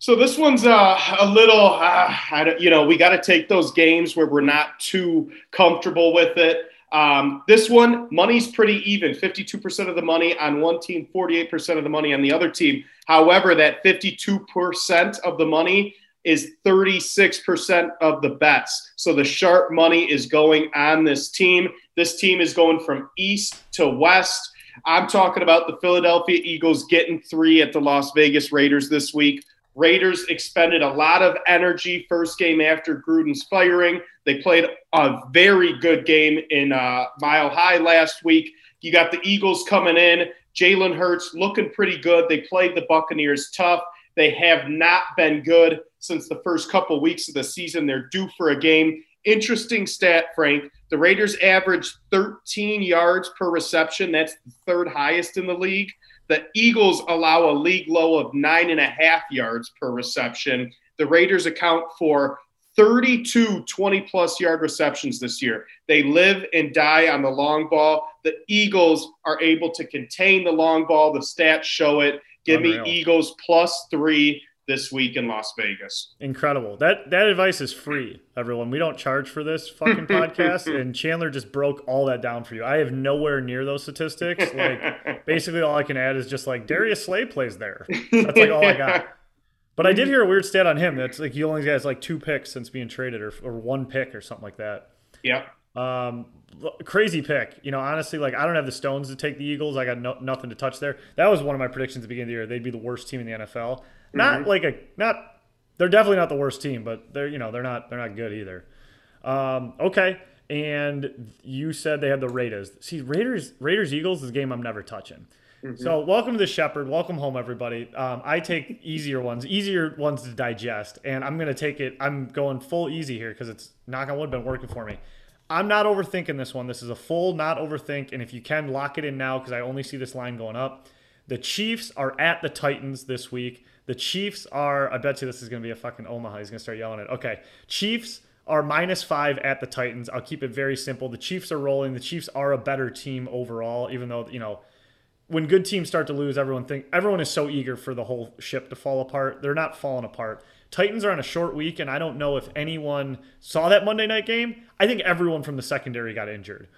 So this one's uh, a little, uh, you know, we got to take those games where we're not too comfortable with it. Um, this one, money's pretty even 52% of the money on one team, 48% of the money on the other team. However, that 52% of the money is 36% of the bets. So the sharp money is going on this team. This team is going from east to west. I'm talking about the Philadelphia Eagles getting three at the Las Vegas Raiders this week. Raiders expended a lot of energy first game after Gruden's firing. They played a very good game in uh, Mile High last week. You got the Eagles coming in. Jalen Hurts looking pretty good. They played the Buccaneers tough. They have not been good since the first couple weeks of the season. They're due for a game. Interesting stat, Frank. The Raiders averaged 13 yards per reception. That's the third highest in the league. The Eagles allow a league low of nine and a half yards per reception. The Raiders account for 32 20 plus yard receptions this year. They live and die on the long ball. The Eagles are able to contain the long ball. The stats show it. Give Unreal. me Eagles plus three. This week in Las Vegas. Incredible. That that advice is free, everyone. We don't charge for this fucking podcast, *laughs* and Chandler just broke all that down for you. I have nowhere near those statistics. Like, *laughs* basically, all I can add is just like Darius Slay plays there. That's like all I got. *laughs* But I did hear a weird stat on him. That's like he only has like two picks since being traded, or or one pick, or something like that. Yeah. Um, crazy pick. You know, honestly, like I don't have the stones to take the Eagles. I got no, nothing to touch there. That was one of my predictions at the beginning of the year. They'd be the worst team in the NFL. Not like a not. They're definitely not the worst team, but they're you know they're not they're not good either. Um, okay, and you said they had the Raiders. See, Raiders Raiders Eagles is a game I'm never touching. So welcome to the Shepherd. Welcome home, everybody. Um, I take easier ones, easier ones to digest, and I'm gonna take it. I'm going full easy here because it's knock on wood been working for me. I'm not overthinking this one. This is a full not overthink, and if you can lock it in now because I only see this line going up. The Chiefs are at the Titans this week. The Chiefs are. I bet you this is gonna be a fucking Omaha. He's gonna start yelling it. Okay, Chiefs are minus five at the Titans. I'll keep it very simple. The Chiefs are rolling. The Chiefs are a better team overall, even though you know when good teams start to lose, everyone think everyone is so eager for the whole ship to fall apart. They're not falling apart. Titans are on a short week, and I don't know if anyone saw that Monday night game. I think everyone from the secondary got injured.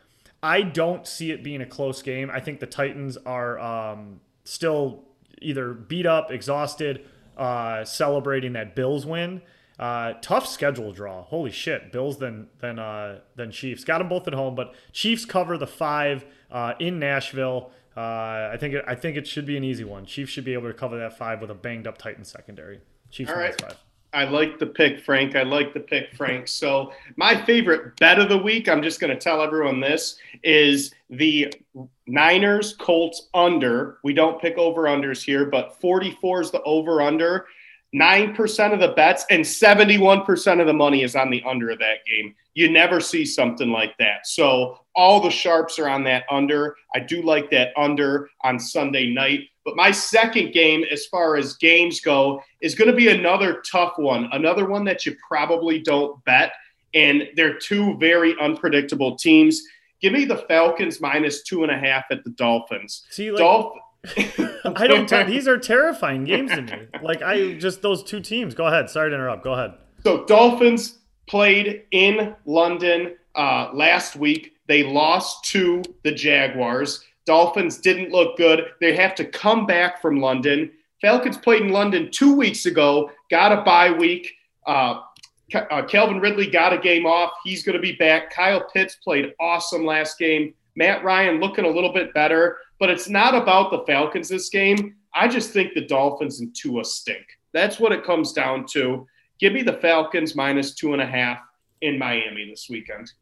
I don't see it being a close game. I think the Titans are um, still either beat up, exhausted, uh, celebrating that Bills win. Uh, tough schedule draw. Holy shit, Bills then then uh, then Chiefs. Got them both at home, but Chiefs cover the five uh, in Nashville. Uh, I think it, I think it should be an easy one. Chiefs should be able to cover that five with a banged up Titans secondary. Chiefs All minus right. five. I like the pick, Frank. I like the pick, Frank. So my favorite bet of the week, I'm just going to tell everyone this, is the Niners Colts under. We don't pick over unders here, but 44 is the over under. 9% of the bets and 71% of the money is on the under of that game. You never see something like that. So all the sharps are on that under. I do like that under on Sunday night. But my second game, as far as games go, is going to be another tough one, another one that you probably don't bet. And they're two very unpredictable teams. Give me the Falcons minus two and a half at the Dolphins. See, like, Dolph- *laughs* I don't. Ter- these are terrifying games to me. *laughs* Like I just those two teams. Go ahead. Sorry to interrupt. Go ahead. So Dolphins played in London uh, last week. They lost to the Jaguars. Dolphins didn't look good. They have to come back from London. Falcons played in London two weeks ago. Got a bye week. Uh, uh, Calvin Ridley got a game off. He's going to be back. Kyle Pitts played awesome last game. Matt Ryan looking a little bit better, but it's not about the Falcons this game. I just think the Dolphins and Tua stink. That's what it comes down to. Give me the Falcons minus two and a half in Miami this weekend.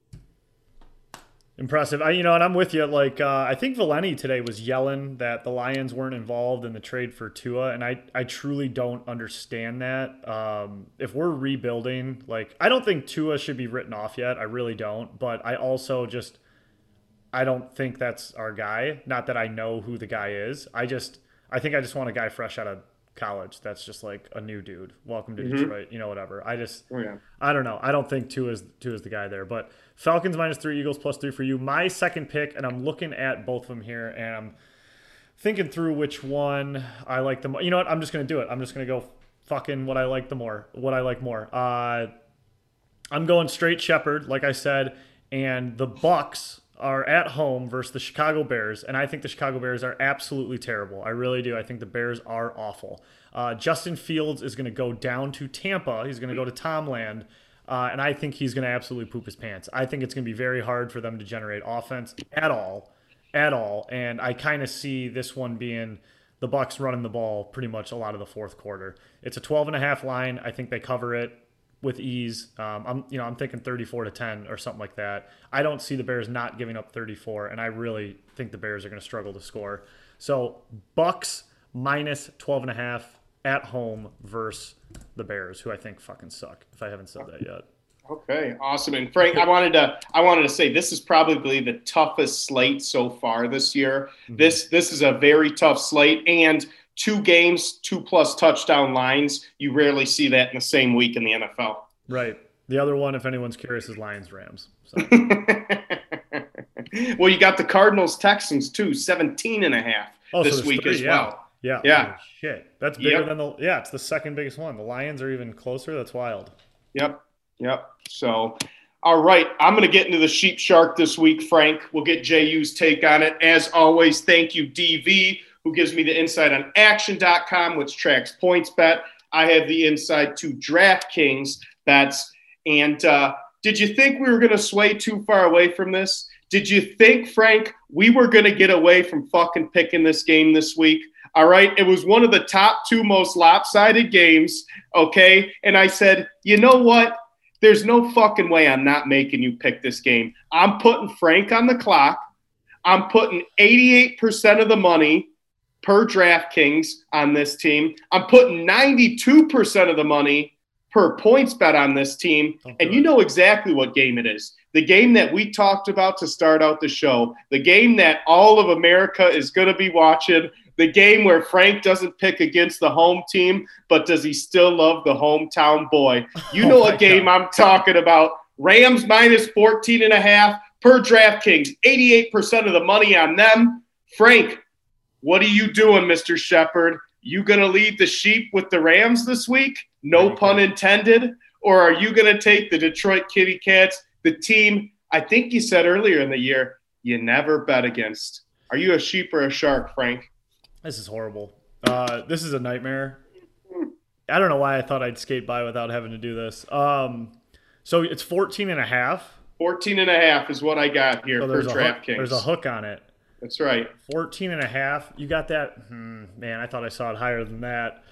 Impressive. I, you know, and I'm with you. Like, uh, I think Valenti today was yelling that the Lions weren't involved in the trade for Tua, and I, I truly don't understand that. Um, if we're rebuilding, like, I don't think Tua should be written off yet. I really don't. But I also just, I don't think that's our guy. Not that I know who the guy is. I just, I think I just want a guy fresh out of college. That's just like a new dude. Welcome to Detroit. You know, whatever. I just, Oh, yeah. I don't know. I don't think Tua is Tua is the guy there. But Falcons minus three, Eagles plus three for you. My second pick, and I'm looking at both of them here, and I'm thinking through which one I like the most. You know what? I'm just gonna do it. I'm just gonna go fucking what I like the more. What I like more. Uh, I'm going straight Shepherd, like I said, and the Bucks are at home versus the Chicago Bears, and I think the Chicago Bears are absolutely terrible. I really do. I think the Bears are awful. Uh, Justin Fields is going to go down to Tampa. He's going to go to Tomland, uh, and I think he's going to absolutely poop his pants. I think it's going to be very hard for them to generate offense at all, at all. And I kind of see this one being the Bucks running the ball pretty much a lot of the fourth quarter. It's a 12 and a half line. I think they cover it with ease. Um, I'm you know I'm thinking 34 to 10 or something like that. I don't see the Bears not giving up 34, and I really think the Bears are going to struggle to score. So Bucks minus 12 and a half at home versus the Bears, who I think fucking suck. If I haven't said that yet. Okay, awesome. And Frank, I wanted to I wanted to say this is probably the toughest slate so far this year. This this is a very tough slate and two games, two plus touchdown lines. You rarely see that in the same week in the NFL. Right. The other one, if anyone's curious, is Lions Rams. So *laughs* well, you got the Cardinals Texans too, 17 and a half Oh, this there's week three, as yeah. well. Yeah. Yeah. Shit. That's bigger Yep. than the. Yeah, it's the second biggest one. The Lions are even closer. That's wild. Yep. Yep. So, all right. I'm going to get into the sheep shark this week, Frank. We'll get JU's take on it. As always, thank you, DV, who gives me the insight on action.com, which tracks PointsBet. I have the insight to DraftKings bets. And uh, did you think we were going to sway too far away from this? Did you think, Frank, we were going to get away from fucking picking this game this week? All right. It was one of the top two most lopsided games. Okay. And I said, you know what? There's no fucking way I'm not making you pick this game. I'm putting Frank on the clock. I'm putting 88% of the money per DraftKings on this team. I'm putting 92% of the money per PointsBet on this team. And you know exactly what game it is. The game that we talked about to start out the show, the game that all of America is going to be watching, the game where Frank doesn't pick against the home team, but does he still love the hometown boy? You *laughs* oh know Oh what game God. I'm talking about. Rams minus 14 and a half per DraftKings, 88% of the money on them. Frank, what are you doing, Mr. Shepard? You going to lead the sheep with the Rams this week? No pun intended. Or are you going to take the Detroit Kitty Cats, the team I think you said earlier in the year you never bet against? Are you a sheep or a shark, Frank? This is horrible. Uh, this is a nightmare. I don't know why I thought I'd skate by without having to do this. Um, so it's 14 and a half. 14 and a half is what I got here So for there's a, hook, DraftKings. there's a hook on it. That's right. 14 and a half. You got that? Hmm, man, I thought I saw it higher than that.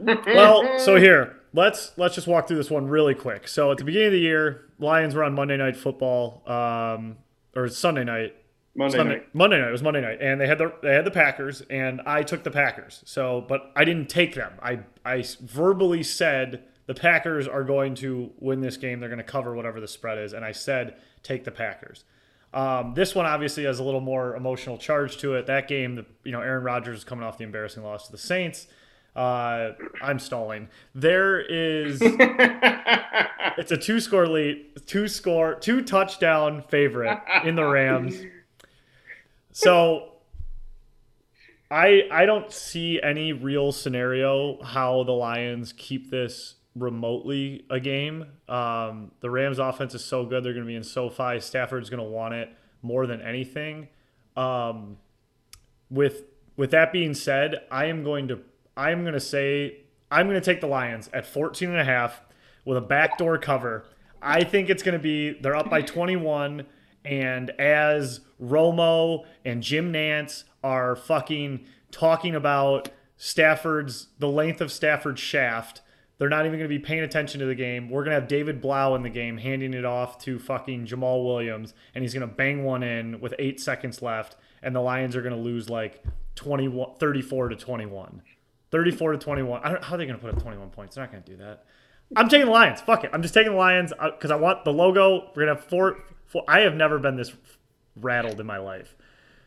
*laughs* well, so here, let's let's just walk through this one really quick. So at the beginning of the year, Lions were on Monday Night Football, um, or Sunday night. Monday Sunday, night. Monday night. It was Monday night, and they had the they had the Packers, and I took the Packers. So, but I didn't take them. I I verbally said the Packers are going to win this game. They're going to cover whatever the spread is, and I said take the Packers. Um, this one obviously has a little more emotional charge to it. That game, the, you know, Aaron Rodgers is coming off the embarrassing loss to the Saints. Uh, I'm stalling. There is *laughs* it's a two score lead, two score, two touchdown favorite in the Rams. So I I don't see any real scenario how the Lions keep this remotely a game. Um, the Rams offense is so good; they're going to be in SoFi. Stafford's going to want it more than anything. Um, with with that being said, I am going to I am going to say I'm going to take the Lions at 14 and a half with a backdoor cover. I think it's going to be they're up by 21 and as Romo and Jim Nantz are fucking talking about Stafford's the length of Stafford's shaft, they're not even going to be paying attention to the game. We're going to have David Blough in the game handing it off to fucking Jamaal Williams and he's going to bang one in with 8 seconds left and the Lions are going to lose like 21 34 to 21. 34 to 21. I don't, how are they going to put up 21 points? They're not going to do that. I'm taking the Lions. Fuck it. I'm just taking the Lions uh, because I want the logo. We're going to have four, four. I have never been this rattled in my life.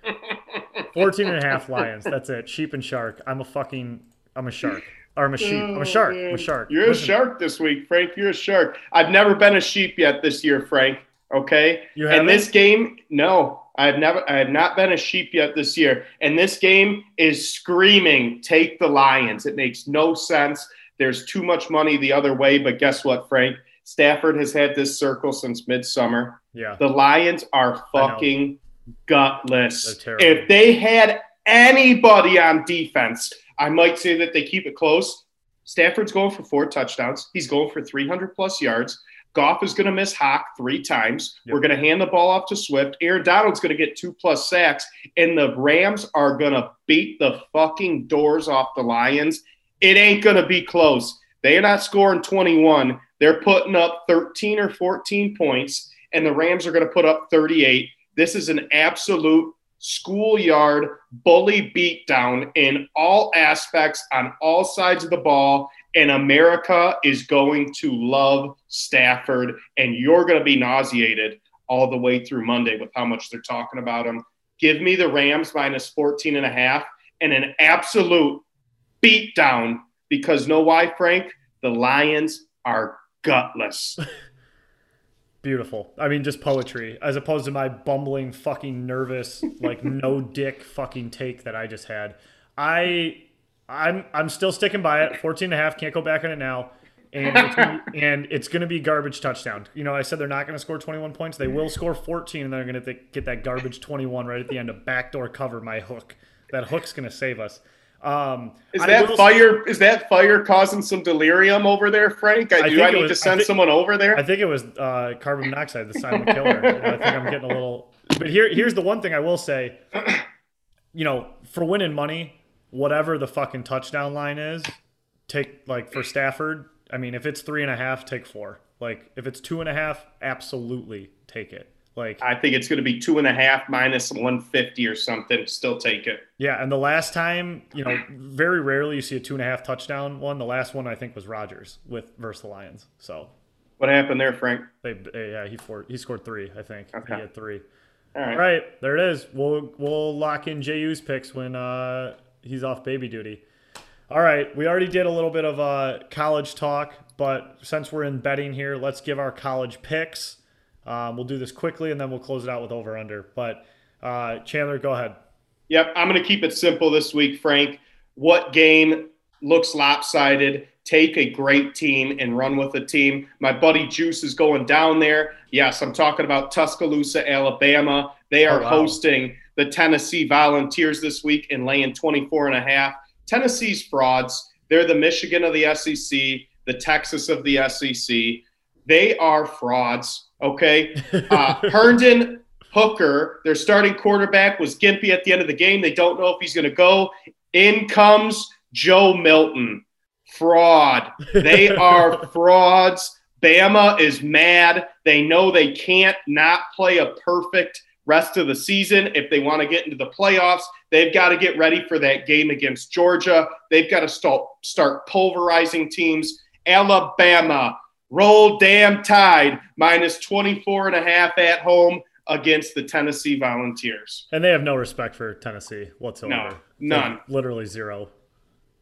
*laughs* 14 and a half Lions. That's it. Sheep and shark. I'm a fucking, I'm a shark. Or I'm a sheep. I'm a shark. I'm a shark. You're Listen, a shark this week, Frank. You're a shark. I've never been a sheep yet this year, Frank. Okay. You and haven't? this game, no, I've never, I have not been a sheep yet this year. And this game is screaming, take the Lions. It makes no sense. There's too much money the other way. But guess what, Frank? Stafford has had this circle since midsummer. Yeah. The Lions are fucking gutless. If they had anybody on defense, I might say that they keep it close. Stafford's going for four touchdowns. He's going for 300 plus yards. Goff is going to miss Hock three times. Yep. We're going to hand the ball off to Swift. Aaron Donald's going to get two plus sacks, and the Rams are going to beat the fucking doors off the Lions. It ain't going to be close. They're not scoring 21. They're putting up 13 or 14 points, and the Rams are going to put up 38. This is an absolute schoolyard bully beatdown in all aspects on all sides of the ball. And America is going to love Stafford, and you're going to be nauseated all the way through Monday with how much they're talking about him. Give me the Rams minus 14 and a half and an absolute beatdown because know why, Frank? The Lions are gutless. *laughs* Beautiful. I mean, just poetry, as opposed to my bumbling, fucking nervous, like *laughs* no dick fucking take that I just had. I I'm I'm still sticking by it. 14 and a half, can't go back on it now. And it's gonna, *laughs* and it's going to be garbage touchdown. You know, I said they're not going to score 21 points. They will score 14 and they're going to get that garbage 21 right at the end to backdoor cover my hook. That hook's going to save us. Um, Is that fire? Is that fire causing some delirium over there, Frank? I, I do I need was- to send think- someone over there? I think it was uh, carbon monoxide, the silent killer. I think I'm getting a little. But here, here's the one thing I will say. *clears throat* You know, for winning money, whatever the fucking touchdown line is, take like for Stafford. I mean, if it's three and a half, take four. Like if it's two and a half, absolutely take it. Like I think it's going to be two and a half minus 150 or something. Still take it. yeah, and the last time, you know, very rarely you see a two and a half touchdown one. The last one I think was Rodgers with versus the Lions. So What happened there, Frank? they, yeah, he for, he scored three. I think Okay. he had three. All right. All right, there it is. We'll we'll lock in JU's picks when uh, he's off baby duty. All right, we already did a little bit of uh, college talk, but since we're in betting here, let's give our college picks. Um, we'll do this quickly and then we'll close it out with over under. But uh, Chandler, go ahead. Yep, I'm going to keep it simple this week, Frank. What game looks lopsided? Take a great team and run with a team. My buddy Juice is going down there. Yes, I'm talking about Tuscaloosa, Alabama. They are Oh, wow. hosting the Tennessee Volunteers this week and laying 24 and a half. Tennessee's frauds. They're the Michigan of the SEC, the Texas of the SEC. They are frauds. Okay. Uh, *laughs* Hendon Hooker, their starting quarterback, was gimpy at the end of the game. They don't know if he's going to go. In comes Joe Milton. Fraud. They *laughs* are frauds. Bama is mad. They know they can't not play a perfect rest of the season if they want to get into the playoffs. They've got to get ready for that game against Georgia. They've got to start, start pulverizing teams. Alabama, roll damn tide, minus 24 and a half at home against the Tennessee Volunteers. And they have no respect for Tennessee whatsoever. No, none. Like, literally zero.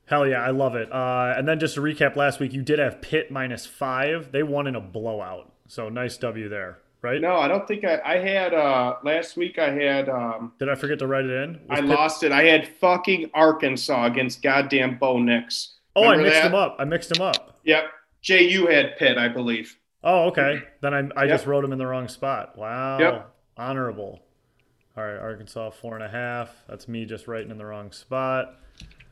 Hell yeah, I love it. Uh, and then just to recap, last week you did have Pitt minus five. They won in a blowout, so nice W there, right? No, I don't think I, I had uh last week I had um Did I forget to write it in? Was I Pitt- lost it. I had fucking Arkansas against goddamn Bo Nix. Oh, I mixed that? them up. I mixed them up. Yep. JU had Pitt, I believe. Oh, okay. Then I, I just wrote them in the wrong spot. Wow. Yep. Honorable. All right, Arkansas four and a half. That's me just writing in the wrong spot.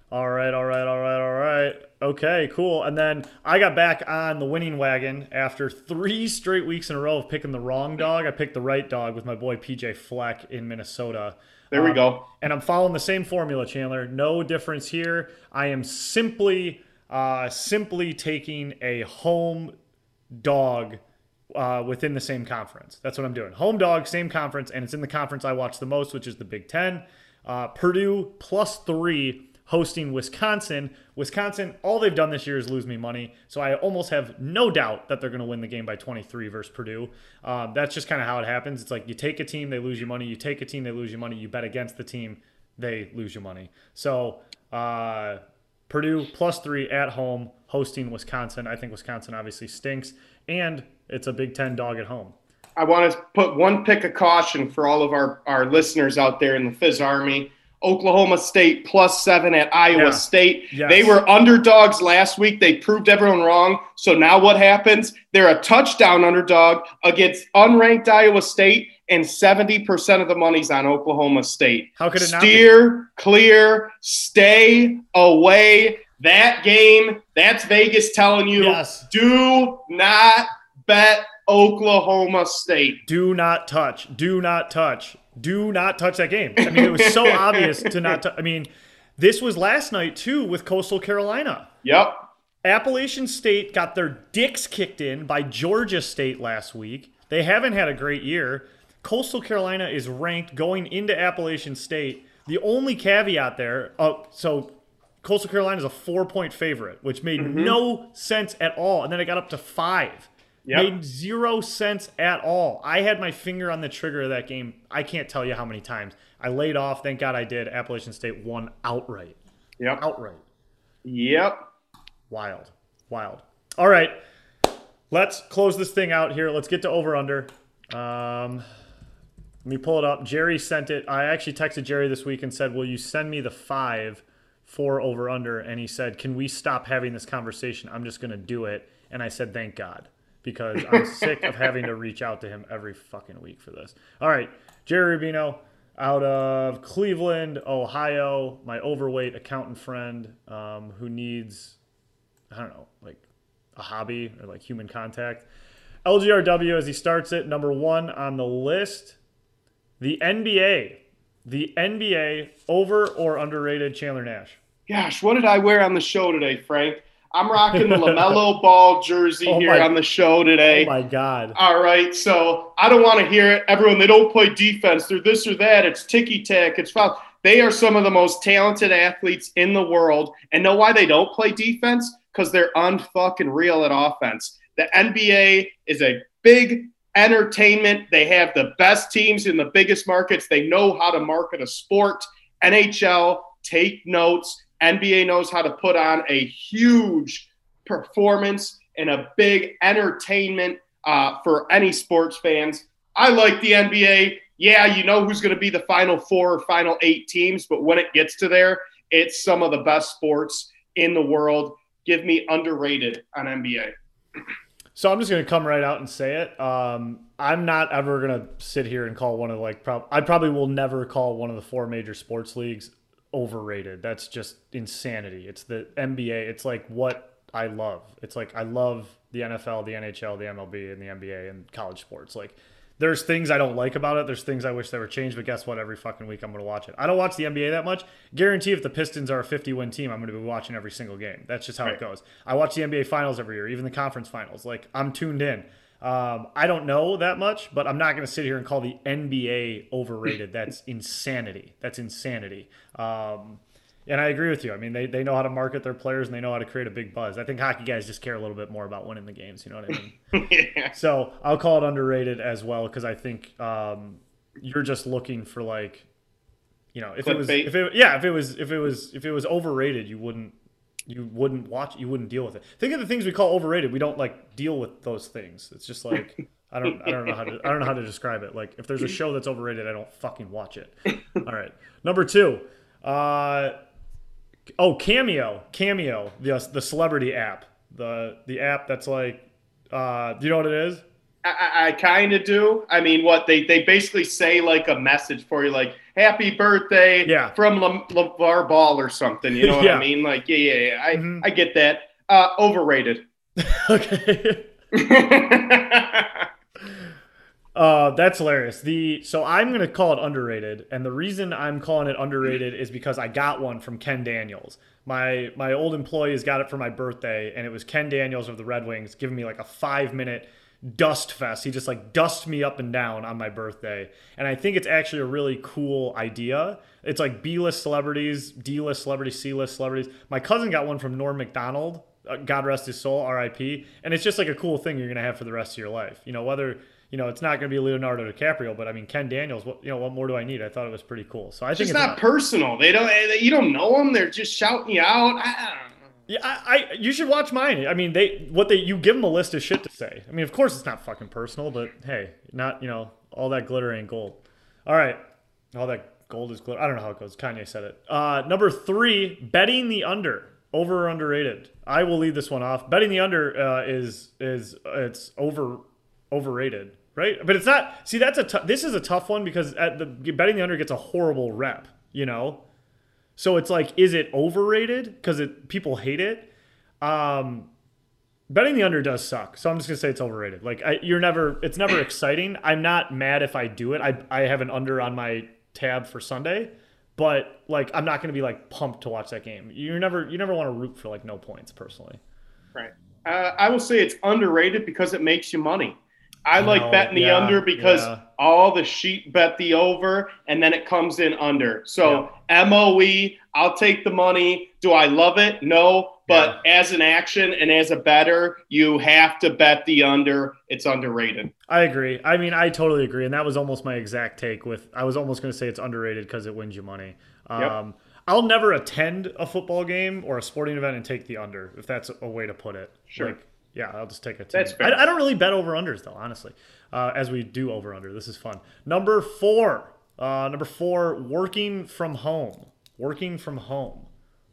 All right, all right, all right, all right. Okay, cool. And then I got back on the winning wagon after three straight weeks in a row of picking the wrong dog. I picked the right dog with my boy PJ Fleck in Minnesota. There we Um, go. And I'm following the same formula, Chandler. No difference here. I am simply, uh, simply taking a home dog uh, within the same conference. That's what I'm doing. Home dog, same conference, and it's in the conference I watch the most, which is the Big Ten. Uh, Purdue plus three hosting Wisconsin. Wisconsin, all they've done this year is lose me money, so I almost have no doubt that they're going to win the game by 23 versus Purdue. Um, that's just kind of how it happens. It's like you take a team, they lose you money. You take a team, they lose you money. You bet against the team, they lose you money. So uh, Purdue plus three at home hosting Wisconsin. I think Wisconsin obviously stinks, and it's a Big Ten dog at home. I want to put one pick of caution for all of our, our listeners out there in the Fizz Army. Oklahoma State plus seven at Iowa Yeah. State. Yes. They were underdogs last week. They proved everyone wrong. So now what happens? They're a touchdown underdog against unranked Iowa State, and 70% of the money's on Oklahoma State. How could it not be? Steer clear, stay away. That game, that's Vegas telling you Yes. do not bet Oklahoma State. Do not touch. Do not touch. Do not touch that game. I mean, it was so *laughs* obvious to not. tou- I mean, this was last night too with Coastal Carolina. Yep. Appalachian State got their dicks kicked in by Georgia State last week. They haven't had a great year. Coastal Carolina is ranked going into Appalachian State. The only caveat there, uh, so Coastal Carolina is a four point favorite, which made no sense at all. And then it got up to five. Yep. Made zero sense at all. I had my finger on the trigger of that game. I can't tell you how many times. I laid off. Thank God I did. Appalachian State won outright. Yep. Outright. Yep. Wild. Wild. All right. Let's close this thing out here. Let's get to over under. Um, let me pull it up. Jerry sent it. I actually texted Jerry this week and said, Will you send me the five for over under, and he said, "Can we stop having this conversation? I'm just going to do it." And I said, "Thank God." Because I'm *laughs* sick of having to reach out to him every fucking week for this. All right, Jerry Rubino out of Cleveland, Ohio, my overweight accountant friend um, who needs, I don't know, like a hobby or like human contact. LGRW as he starts it, number one on the list. The NBA. The NBA over or underrated Chandler Nash. Gosh, what did I wear on the show today, Frank? I'm rocking the LaMelo *laughs* Ball jersey Oh here my- on the show today. Oh my God. All right, so I don't want to hear it. Everyone, they don't play defense. They're this or that. It's ticky tack. It's foul. They are some of the most talented athletes in the world. And know why they don't play defense? Because they're unfucking real at offense. The NBA is a big entertainment. They have the best teams in the biggest markets. They know how to market a sport. NHL, take notes. NBA knows how to put on a huge performance and a big entertainment uh, for any sports fans. I like the NBA. Yeah, you know who's going to be the final four or final eight teams, but when it gets to there, it's some of the best sports in the world. Give me underrated on NBA. *clears throat* So I'm just gonna come right out and say it. Um, I'm not ever gonna sit here and call one of like. Prob- I probably will never call one of the four major sports leagues overrated. That's just insanity. It's the NBA. It's like what I love. It's like I love the NFL, the NHL, the MLB, and the NBA and college sports. Like there's things I don't like about it. There's things I wish they were changed. But guess what? Every fucking week I'm gonna watch it. I don't watch the NBA that much. Guarantee if the Pistons are a 50 win team, I'm gonna be watching every single game. That's just how it goes. I watch the NBA finals every year, even the conference finals. Like I'm tuned in. Um, I don't know that much, but I'm not going to sit here and call the NBA overrated. *laughs* That's insanity. That's insanity. Um, and I agree with you. I mean, they, they know how to market their players and they know how to create a big buzz. I think hockey guys just care a little bit more about winning the games. You know what I mean? *laughs* yeah. so I'll call it underrated as well because I think um, you're just looking for like, you know, if it was, if it, yeah, if it was, if it was, if it was overrated, you wouldn't, you wouldn't watch, you wouldn't deal with it. Think of the things we call overrated. We don't like deal with those things. It's just like *laughs* I don't, I don't know how to, I don't know how to describe it. Like if there's a show that's overrated, I don't fucking watch it. *laughs* All right, number two. Uh, oh, Cameo, Cameo, the the celebrity app, the the app that's like, uh, do you know what it is? I, I, kind of do. I mean, what they they basically say like a message for you, like "Happy birthday" Yeah. from Le, LeVar Ball or something. You know what Yeah. I mean? Like, yeah, yeah, yeah. I Mhm. I get that. Uh, overrated. *laughs* okay. *laughs* *laughs* Uh, that's hilarious. The so I'm gonna call it underrated, and the reason I'm calling it underrated is because I got one from Ken Daniels. My my old employees got it for my birthday, and it was Ken Daniels of the Red Wings giving me like a five minute dust fest. He just like dust me up and down on my birthday, and I think it's actually a really cool idea. It's like B list celebrities, D list celebrities, C list celebrities. My cousin got one from Norm Macdonald. Uh, God rest his soul, R.I.P. And it's just like a cool thing you're gonna have for the rest of your life. You know whether you know, it's not going to be Leonardo DiCaprio, but I mean, Ken Daniels. What you know, what more do I need? I thought it was pretty cool. So I think It's it's not personal. They don't. They, you don't know them. They're just shouting you out. I, I don't know. Yeah, I, I you should watch mine. I mean, they what they you give them a list of shit to say. I mean, of course it's not fucking personal, but hey, not you know all that glitter ain't gold. All right, all that gold is glitter. I don't know how it goes. Kanye said it. Uh, number three, betting the under. Over or underrated? I will lead this one off. Betting the under uh, is is it's over overrated, right? But it's not. See, that's a this is a tough one because at the betting the under gets a horrible rep. You know, so it's like, is it overrated because it people hate it? Um, betting the under does suck, so I'm just gonna say it's overrated. Like I, you're never, it's never exciting. I'm not mad if I do it. I I have an under on my tab for Sunday, but like I'm not gonna be like pumped to watch that game. You're never, you never want to root for like no points personally. Right. Uh, I will say it's underrated because it makes you money. I like betting the under because yeah. all the sheep bet the over and then it comes in under. So MOE, I'll take the money. Do I love it? No. But as an action and as a better, you have to bet the under. It's underrated. I agree. I mean, I totally agree, and that was almost my exact take. With I was almost going to say it's underrated because it wins you money. Um, I'll never attend a football game or a sporting event and take the under if that's a way to put it. Sure. Like, yeah, I'll just take a team. That's fair. I, I don't really bet over unders though, honestly. Uh, as we do over under, this is fun. Number four. Uh, number four, working from home. Working from home.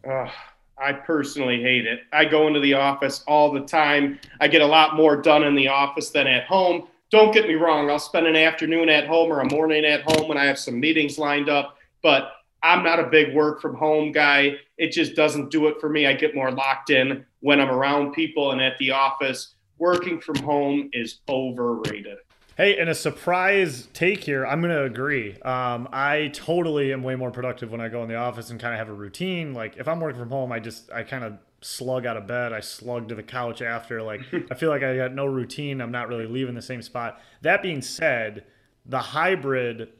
Ugh, I personally hate it. I go into the office all the time. I get a lot more done in the office than at home. Don't get me wrong, I'll spend an afternoon at home or a morning at home when I have some meetings lined up, but I'm not a big work from home guy. It just doesn't do it for me. I get more locked in when I'm around people and at the office. Working from home is overrated. Hey, and a surprise take here. I'm gonna agree. Um, I totally am way more productive when I go in the office and kind of have a routine. Like if I'm working from home, I just I kind of slug out of bed. I slug to the couch after. Like *laughs* I feel like I got no routine. I'm not really leaving the same spot. That being said, the hybrid,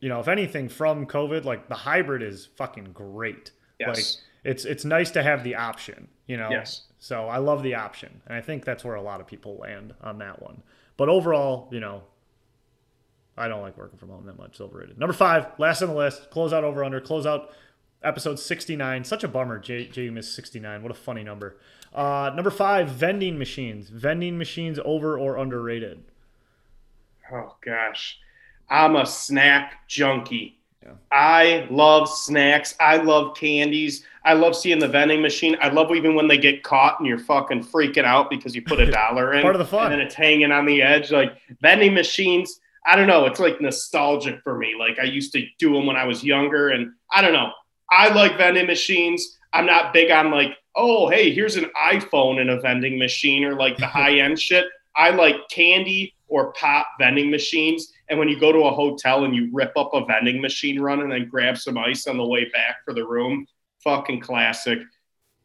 you know, if anything from COVID, like the hybrid is fucking great. Yes. Like it's it's nice to have the option. You know. Yes. So I love the option, and I think that's where a lot of people land on that one. But overall, you know, I don't like working from home that much. It's overrated. Number five, last on the list, close out over under, close out episode 69. Such a bummer, Jay, Jay you missed 69. What a funny number. Uh, number five, vending machines. Vending machines over or underrated? Oh gosh, I'm a snack junkie. I love snacks. I love candies. I love seeing the vending machine. I love even when they get caught and you're fucking freaking out because you put a *laughs* dollar in. Part of the fun. And then it's hanging on the edge. Like vending machines, I don't know. It's like nostalgic for me. Like I used to do them when I was younger. And I don't know. I like vending machines. I'm not big on like, oh, hey, here's an iPhone in a vending machine or like the *laughs* high end shit. I like candy or pop vending machines. And when you go to a hotel and you rip up a vending machine run and then grab some ice on the way back for the room, fucking classic.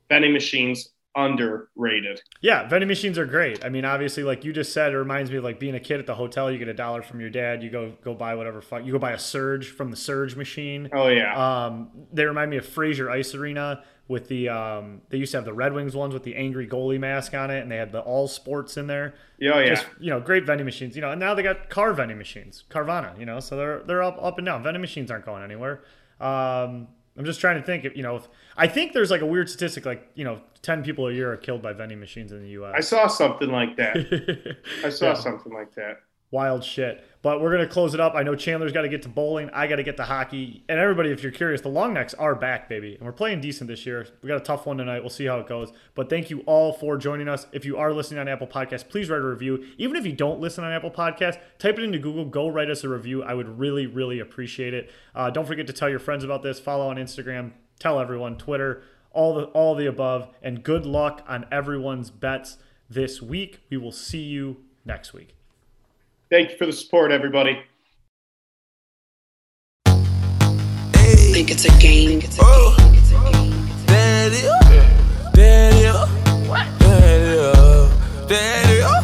Vending machines underrated. Yeah, vending machines are great. I mean, obviously, like you just said, it reminds me of like being a kid at the hotel. You get a dollar from your dad. You go go buy whatever. Fuck, you go buy a surge from the surge machine. Oh yeah. Um, they remind me of Fraser Ice Arena with the um, they used to have the Red Wings ones with the angry goalie mask on it, and they had the all sports in there. Yeah, oh, yeah. Just you know, great vending machines. You know, and now they got car vending machines, Carvana. You know, so they're they're up up and down. Vending machines aren't going anywhere. Um, I'm just trying to think. If, you know, if, I think there's like a weird statistic, like you know, ten people a year are killed by vending machines in the U.S. I saw something like that. *laughs* I saw Yeah. something like that. Wild shit. But we're gonna close it up. I know Chandler's got to get to bowling. I got to get to hockey. And everybody, if you're curious, the long necks are back, baby, and we're playing decent this year. We got a tough one tonight. We'll see how it goes. But thank you all for joining us. If you are listening on Apple Podcasts, please write a review. Even if you don't listen on Apple Podcasts, type it into Google. Go write us a review. I would really, really appreciate it. Uh, don't forget to tell your friends about this. Follow on Instagram. Tell everyone. Twitter. All the all the above. And good luck on everyone's bets this week. We will see you next week. Thank you for the support, everybody. Think it's a game. Oh, there it is. There it is. There it is. There